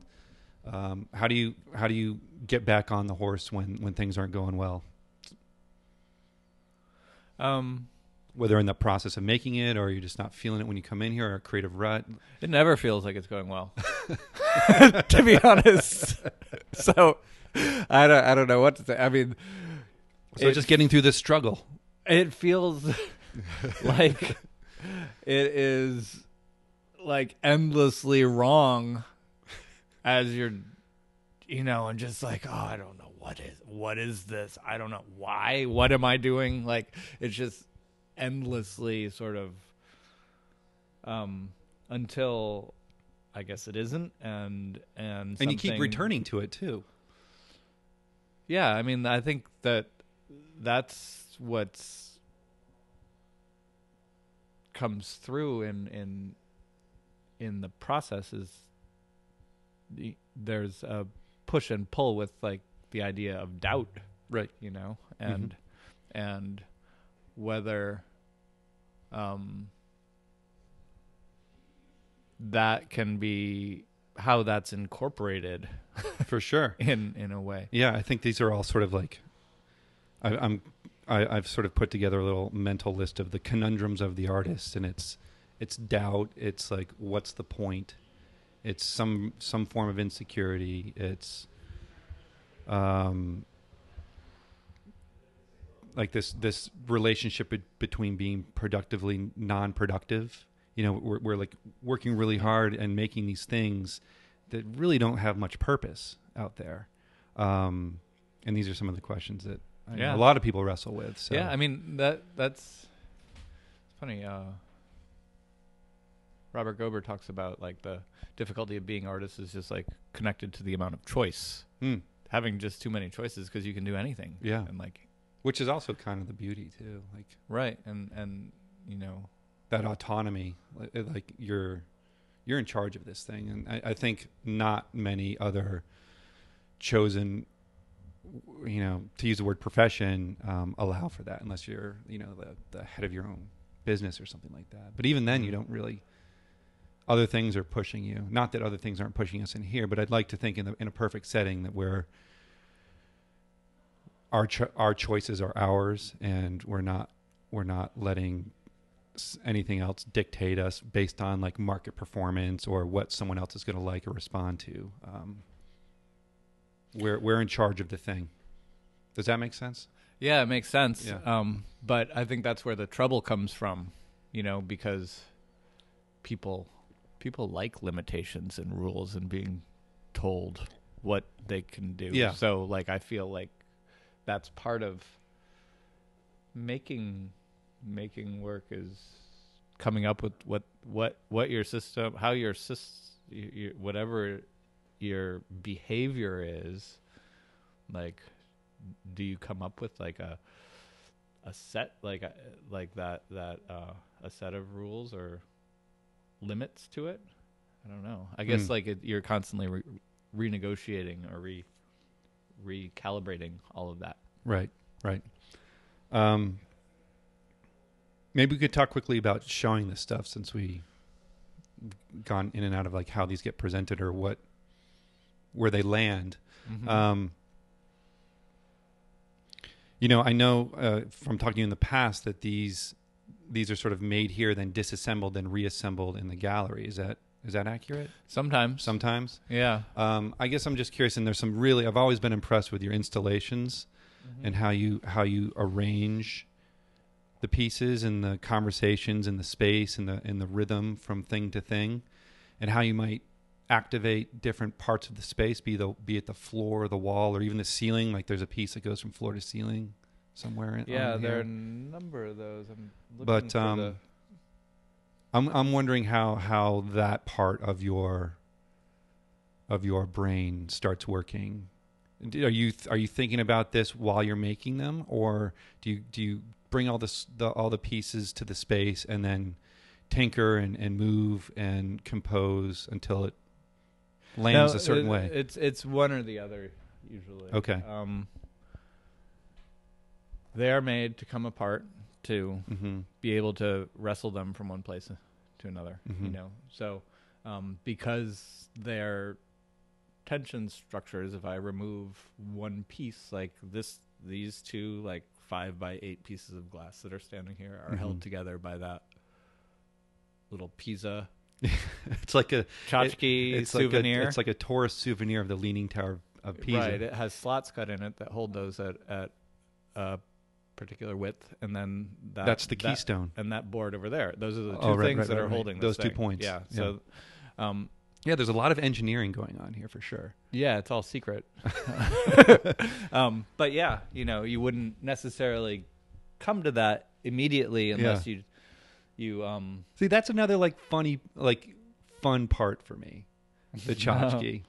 um, how do you how do you get back on the horse when when things aren't going well? Um Whether in the process of making it, or you're just not feeling it when you come in here, or a creative rut. It never feels like it's going well, to be honest. so I don't, I don't know what to say. I mean, So It- just getting through this struggle. it feels like it is like endlessly wrong as you're, you know, and just like, oh, I don't know what is what is this? I don't know why. What am I doing? Like it's just endlessly sort of um until I guess it isn't and and And you keep returning to it too. Yeah, I mean, I think that that's what's comes through in in in the process is the, there's a push and pull with like the idea of doubt, Right. you know, and and whether um that can be how that's incorporated For sure. in in a way. Yeah, I think these are all sort of like I, I'm I, I've sort of put together a little mental list of the conundrums of the artist, and it's it's doubt. It's like what's the point? It's some some form of insecurity. It's um like this this relationship be- between being productively non-productive. You know, we're, we're like working really hard and making these things that really don't have much purpose out there. Um, and these are some of the questions that I know a lot of people wrestle with. So Yeah, I mean that that's it's funny. Uh, Robert Gober talks about like the difficulty of being artists is just like connected to the amount of choice. Hmm. Having just too many choices because you can do anything. Yeah. and like which is also kind of the beauty too, like right, and and you know, that autonomy. Like, uh, like you're you're in charge of this thing, and I, I think not many other chosen, you know, to use the word profession, um, allow for that unless you're you know the the head of your own business or something like that. But even then, you Mhm. don't really. Other things are pushing you. Not that other things aren't pushing us in here, but I'd like to think in the, in a perfect setting that we're our cho- our choices are ours, and we're not we're not letting anything else dictate us based on like market performance or what someone else is going to like or respond to. Um, we're we're in charge of the thing. Does that make sense? yeah, it makes sense. Yeah. Um, but I think that's where the trouble comes from. You know, because people people like limitations and rules and being told what they can do. Yeah. So like I feel like that's part of making making work is coming up with what what what your system how your sys your, your, whatever your behavior is like do you come up with like a a set like a, like that that uh a set of rules or limits to it I don't know. I guess Mm. like it, you're constantly re- renegotiating or re recalibrating all of that. Right, right. Um, maybe we could talk quickly about showing this stuff since we gone in and out of like how these get presented or what where they land. Mm-hmm. Um, you know, I know uh, from talking to you in the past that these these are sort of made here, then disassembled, then reassembled in the gallery. Is that is that accurate? Sometimes, Sometimes. yeah. Um, I guess I'm just curious, and there's some really I've always been impressed with your installations and how you how you arrange the pieces and the conversations and the space and the and the rhythm from thing to thing, and how you might activate different parts of the space, be the be it the floor, the wall, or even the ceiling. Like there's a piece that goes from floor to ceiling somewhere. In, Yeah, there are a number of those. I'm looking But, um, the, I'm I'm wondering how how that part of your of your brain starts working. Are you are you thinking about this while you're making them, or do you do you bring all this the, all the pieces to the space and then tinker and, and move and compose until it lands No, a certain it- way? It's it's one or the other usually. Okay. Um, they are made to come apart to mm-hmm. be able to wrestle them from one place to another. You Mhm. know, so um, because they're tension structures, if I remove one piece, like this, these two like five by eight pieces of glass that are standing here are Mhm. held together by that little Pisa It's like a tchotchke it's souvenir. Like a, it's like a tourist souvenir of the Leaning Tower of Pisa. Right. It has slots cut in it that hold those at at a particular width, and then that, That's the that- keystone. and that board over there. Those are the two Oh, right, things right, that right, are holding Those two thing. points. Yeah. Yeah. So, um, Yeah, there's a lot of engineering going on here for sure. yeah, it's all secret. um, but yeah, you know, you wouldn't necessarily come to that immediately unless you you um See, that's another like funny, like fun part for me, the tchotchke.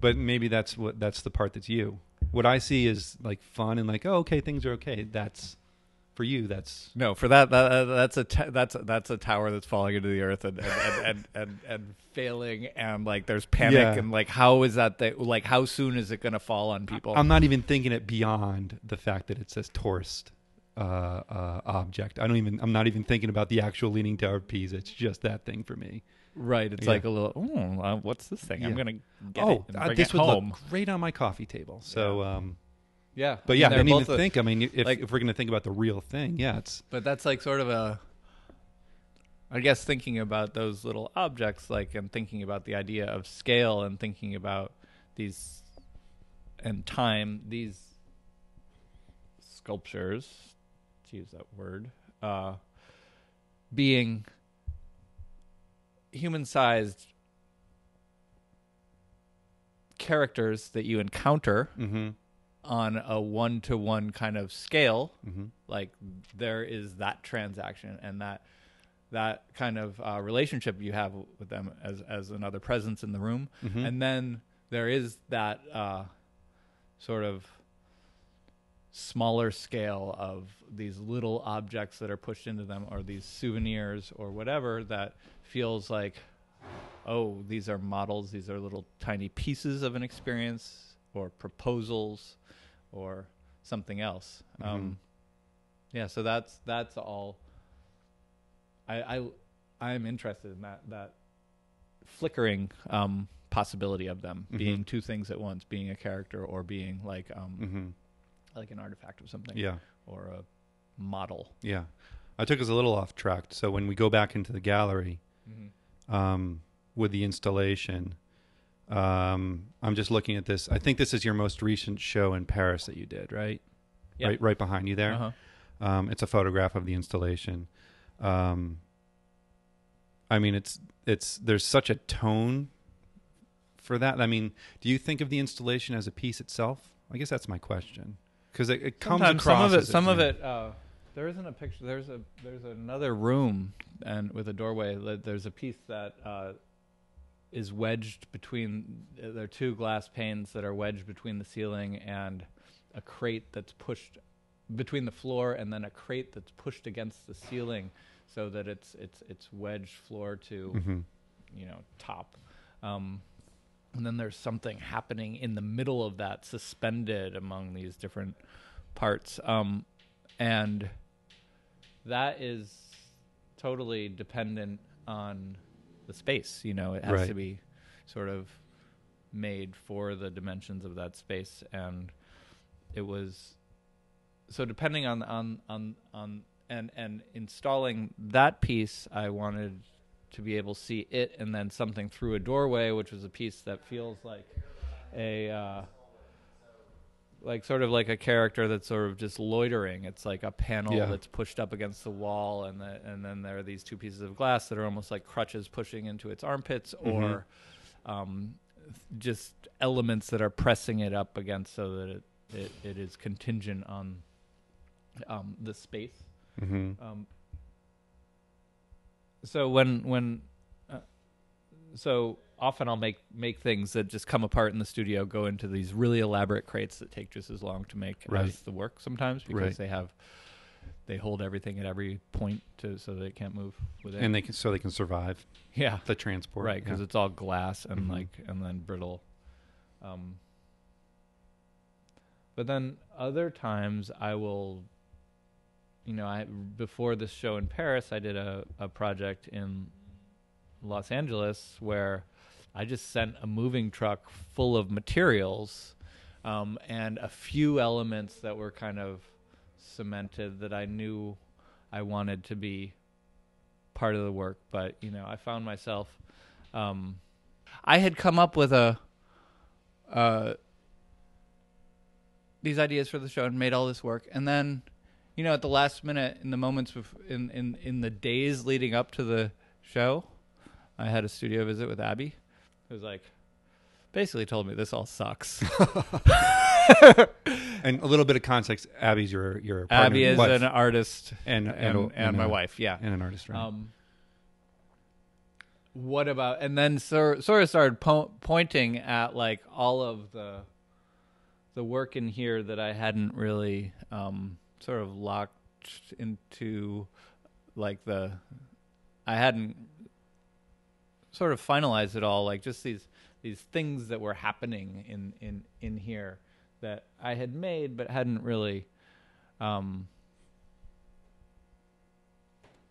But maybe that's what that's the part that's you. What I see is like fun and like, oh, okay, things are okay. That's for you. That's No, for that, that that's a t- that's that's a tower that's falling into the earth and and and, and, and, and failing and like there's panic Yeah. and like how is that th- like how soon is it going to fall on people? I'm not even thinking it beyond the fact that it says tourist uh, uh, object. I don't even. I'm not even thinking about the actual Leaning Tower of Pisa. It's just that thing for me. right, it's Yeah. like a little. Oh, what's this thing? I'm gonna get oh, uh, this would home. look great on my coffee table. So, um, yeah, but yeah, I mean, didn't they're even a- think. I mean, if, like- if we're going to think about the real thing, yeah, it's But that's like sort of a. I guess thinking about those little objects, like, and thinking about the idea of scale, and thinking about these, and time, these sculptures, to use that word, uh, being human-sized characters that you encounter mm-hmm, on a one-to-one kind of scale mm-hmm. like there is that transaction and that that kind of uh, relationship you have with them as as another presence in the room Mhm. and then there is that uh, sort of smaller scale of these little objects that are pushed into them or these souvenirs or whatever that feels like oh these are models these are little tiny pieces of an experience or proposals or something else um, yeah so that's that's all i i i'm interested in that that flickering um possibility of them Mhm. being two things at once being a character or being like um Mm-hmm. like an artifact of something Yeah, or a model yeah. I took us a little off track. So when we go back into the gallery um, with the installation, um, I'm just looking at this. I think this is your most recent show in Paris that you did, right? Yeah. Right, right behind you there. uh-huh. Um, it's a photograph of the installation. Um, I mean, it's it's there's such a tone for that. I mean, do you think of the installation as a piece itself? I guess that's my question because it, it comes Sometimes across. some of it some of it uh there isn't a picture there's a there's another room and with a doorway there's a piece that uh is wedged between there are two glass panes that are wedged between the ceiling and a crate that's pushed between the floor and then a crate that's pushed against the ceiling so that it's it's it's wedged floor to Mhm. you know top um, and then there's something happening in the middle of that suspended among these different parts um, and that is totally dependent on the space you know it has Right. to be sort of made for the dimensions of that space and it was so depending on on on on and and installing that piece i wanted to be able to see it and then something through a doorway which was a piece that feels like a uh like sort of like a character that's sort of just loitering it's like a panel Yeah. that's pushed up against the wall and the, and then there are these two pieces of glass that are almost like crutches pushing into its armpits or um just elements that are pressing it up against so that it it, it is contingent on um, the space. Mm-hmm. Um, so when when uh, so often I'll make make things that just come apart in the studio go into these really elaborate crates that take just as long to make Right. as the work sometimes because Right. they have they hold everything at every point to so they can't move with it. And they can so they can survive yeah, the transport. right because yeah. it's all glass and Mhm. like and then brittle um but then other times i will you know i before this show in paris i did a, a project in los angeles where i just sent a moving truck full of materials um, and a few elements that were kind of cemented that i knew i wanted to be part of the work. But you know i found myself um, i had come up with a uh, these ideas for the show and made all this work. And then you know at the last minute in the moments bef- in in in the days leading up to the show i had a studio visit with abby who was like basically told me this all sucks And a little bit of context. Abby's your your partner, abby is wife, an artist and and and, and, and my a- wife yeah and an artist, right? Um, what about and then sort of started po- pointing at like all of the the work in here that I hadn't really um, sort of locked into like the I hadn't sort of finalize it all like just these these things that were happening in in in here that I had made but hadn't really um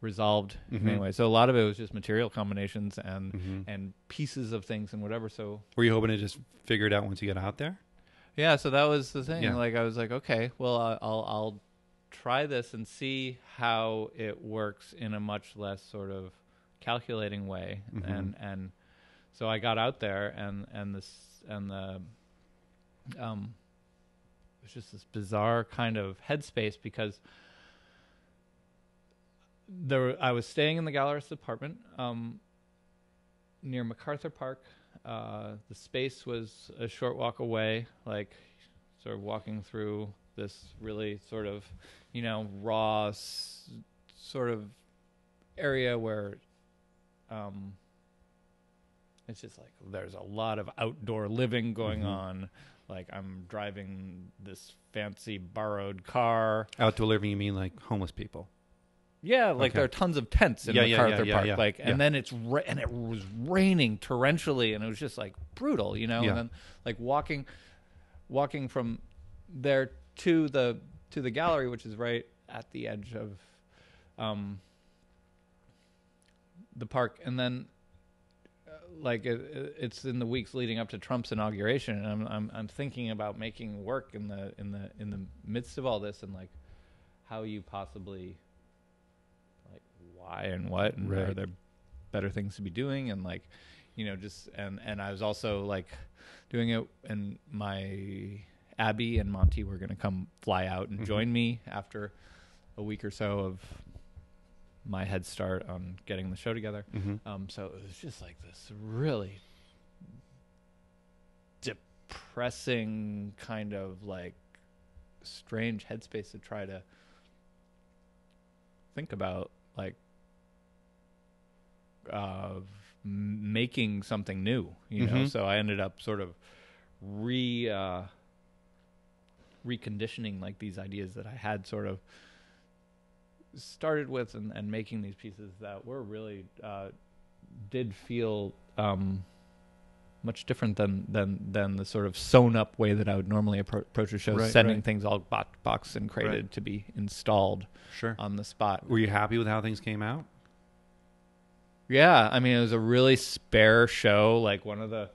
resolved Mhm. in any way. So a lot of it was just material combinations and Mhm. and pieces of things and whatever. So Were you hoping to just figure it out once you got out there? yeah, so that was the thing. Yeah. Like I was like, okay, well, I'll I'll try this and see how it works in a much less sort of calculating way. Mhm. And and so I got out there and and this and the um it was just this bizarre kind of headspace because there I was staying in the gallerist apartment um near MacArthur Park uh, the space was a short walk away, like sort of walking through this really sort of, you know, raw s- sort of area where um, it's just like there's a lot of outdoor living going Mhm. on. Like I'm driving this fancy borrowed car. Outdoor living, you mean like homeless people? Yeah, like Okay. there are tons of tents in Yeah, MacArthur yeah, yeah, Park. yeah, Like, and then it's ra- and it was raining torrentially, and it was just like brutal, you know. And then like walking, walking from there to the to the gallery, which is right at the edge of um the park, and then uh, like it, it- it's in the weeks leading up to Trump's inauguration, and I'm I'm I'm thinking about making work in the in the in the midst of all this, and like how you possibly like why and what and are there better things to be doing and like you know just and and I was also like doing it and my Abby and Monty were going to come fly out and Mhm. join me after a week or so of my head start on getting the show together. Mm-hmm. Um, so it was just like this really depressing kind of like strange headspace to try to think about like of m- making something new, you know. Mhm. So I ended up sort of re uh, reconditioning like these ideas that I had sort of started with and, and making these pieces that were really uh, did feel um, much different than than than the sort of sewn up way that I would normally appro- approach a show, Right, sending right. things all bo- boxed and crated Right. to be installed Sure. on the spot. Were you happy with how things came out? Yeah, I mean it was a really spare show. Like one of the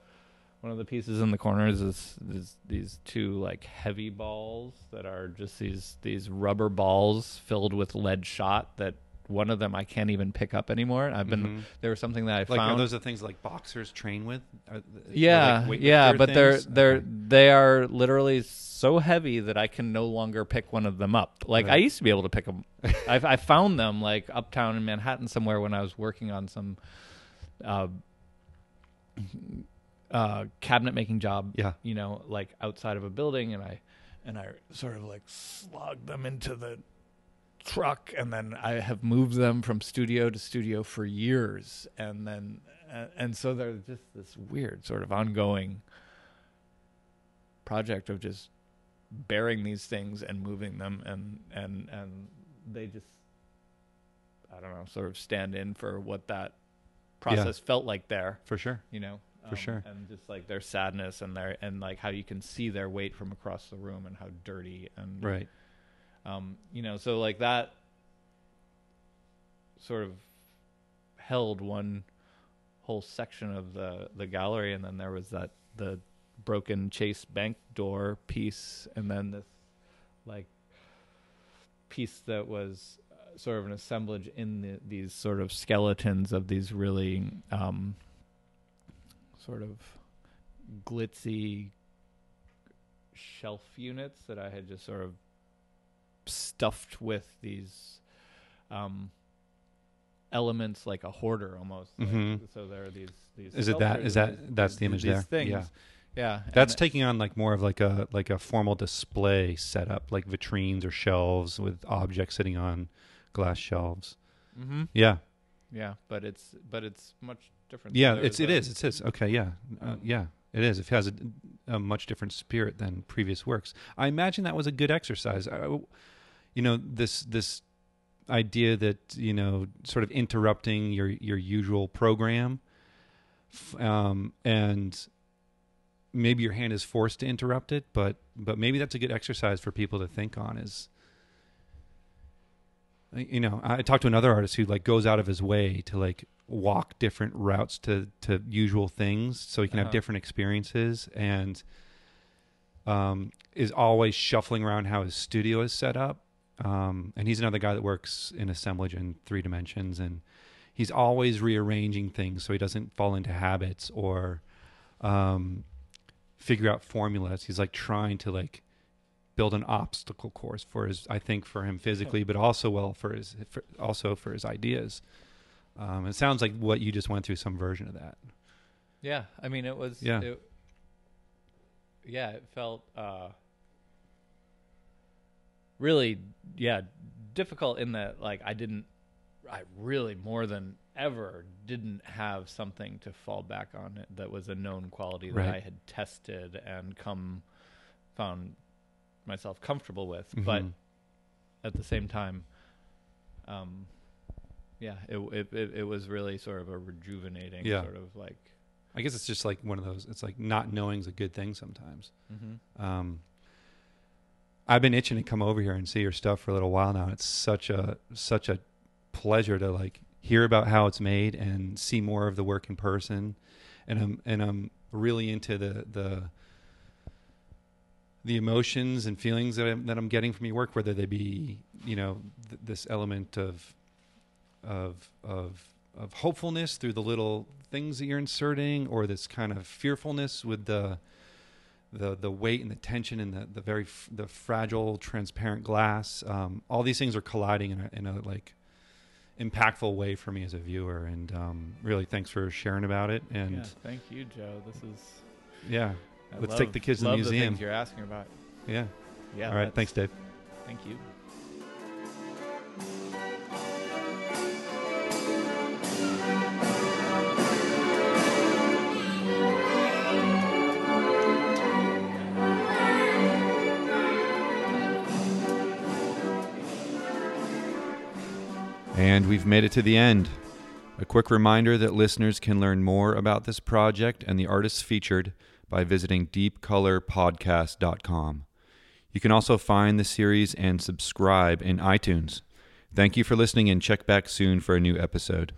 one of the pieces in the corners is, is these two like heavy balls that are just these these rubber balls filled with lead shot that one of them I can't even pick up anymore. I've been Mhm. there was something that I Like, are those the things like boxers train with? Are Yeah, like yeah, but they're they're Okay. they are literally so heavy that I can no longer pick one of them up. Like I used to be able to pick them. I've I found them like uptown in Manhattan somewhere when I was working on some uh, uh, cabinet making job. Yeah. you know, like outside of a building, and I and I sort of like slogged them into the truck and then I have moved them from studio to studio for years and then and, and so they're just this weird sort of ongoing project of just bearing these things and moving them and and and they just I don't know sort of stand in for what that process felt like there for sure. you know For sure. and just like their sadness and their and like how you can see their weight from across the room and how dirty and Right. um, you know, so like that sort of held one whole section of the the gallery, and then there was that the broken Chase Bank door piece, and then this like piece that was uh, sort of an assemblage in the, these sort of skeletons of these really um, sort of glitzy shelf units that I had just sort of stuffed with these um, elements like a hoarder almost. Like, Mhm. So there are these these. Is it that- is that- that's the image these there? Things. Yeah. Yeah. That's taking on like more of like a like a formal display setup, like vitrines or shelves with objects sitting on glass shelves. Mhm. Yeah, Yeah, but it's but it's much different. yeah, it's it is it is okay. Yeah, uh, Um, yeah, it is. It has a, a much different spirit than previous works. I imagine that was a good exercise. I, you know, this this idea that you know, sort of interrupting your your usual program, um, and maybe your hand is forced to interrupt it, but but maybe that's a good exercise for people to think on. Is you know, I talked to another artist who like goes out of his way to like walk different routes to to usual things so he can have Uh-huh. different experiences. And um is always shuffling around how his studio is set up. Um and he's another guy that works in assemblage in three dimensions and he's always rearranging things so he doesn't fall into habits or um figure out formulas. He's like trying to like build an obstacle course for his i think for him physically but also well for his for, also for his ideas um it sounds like what you just went through some version of that Yeah, I mean it was. Yeah. It, yeah, it felt uh, really, yeah, difficult in that like I didn't, I really more than ever didn't have something to fall back on it that was a known quality that Right. I had tested and come found myself comfortable with, but Mhm. at the same time, um, yeah, it, it it it was really sort of a rejuvenating Yeah. sort of like. i guess it's just like one of those it's like not knowing's a good thing sometimes Mm-hmm. um i've been itching to come over here and see your stuff for a little while now it's such a such a pleasure to like hear about how it's made and see more of the work in person and i'm and i'm really into the the the emotions and feelings that I'm, that I'm getting from your work, whether they be, you know, th- this element of, of, of, of hopefulness through the little things that you're inserting, or this kind of fearfulness with the, the, the weight and the tension and the, the very, f- the fragile, transparent glass. Um, all these things are colliding in a, in a like impactful way for me as a viewer. And um, really, thanks for sharing about it. And yeah, thank you, Joe. This is. yeah, I Let's love- take the kids to the museum. things you're asking about. yeah. Yeah. All right. Thanks, Dave. Thank you. And we've made it to the end. A quick reminder that listeners can learn more about this project and the artists featured by visiting deepcolorpodcast.com. You can also find the series and subscribe in iTunes. Thank you for listening and check back soon for a new episode.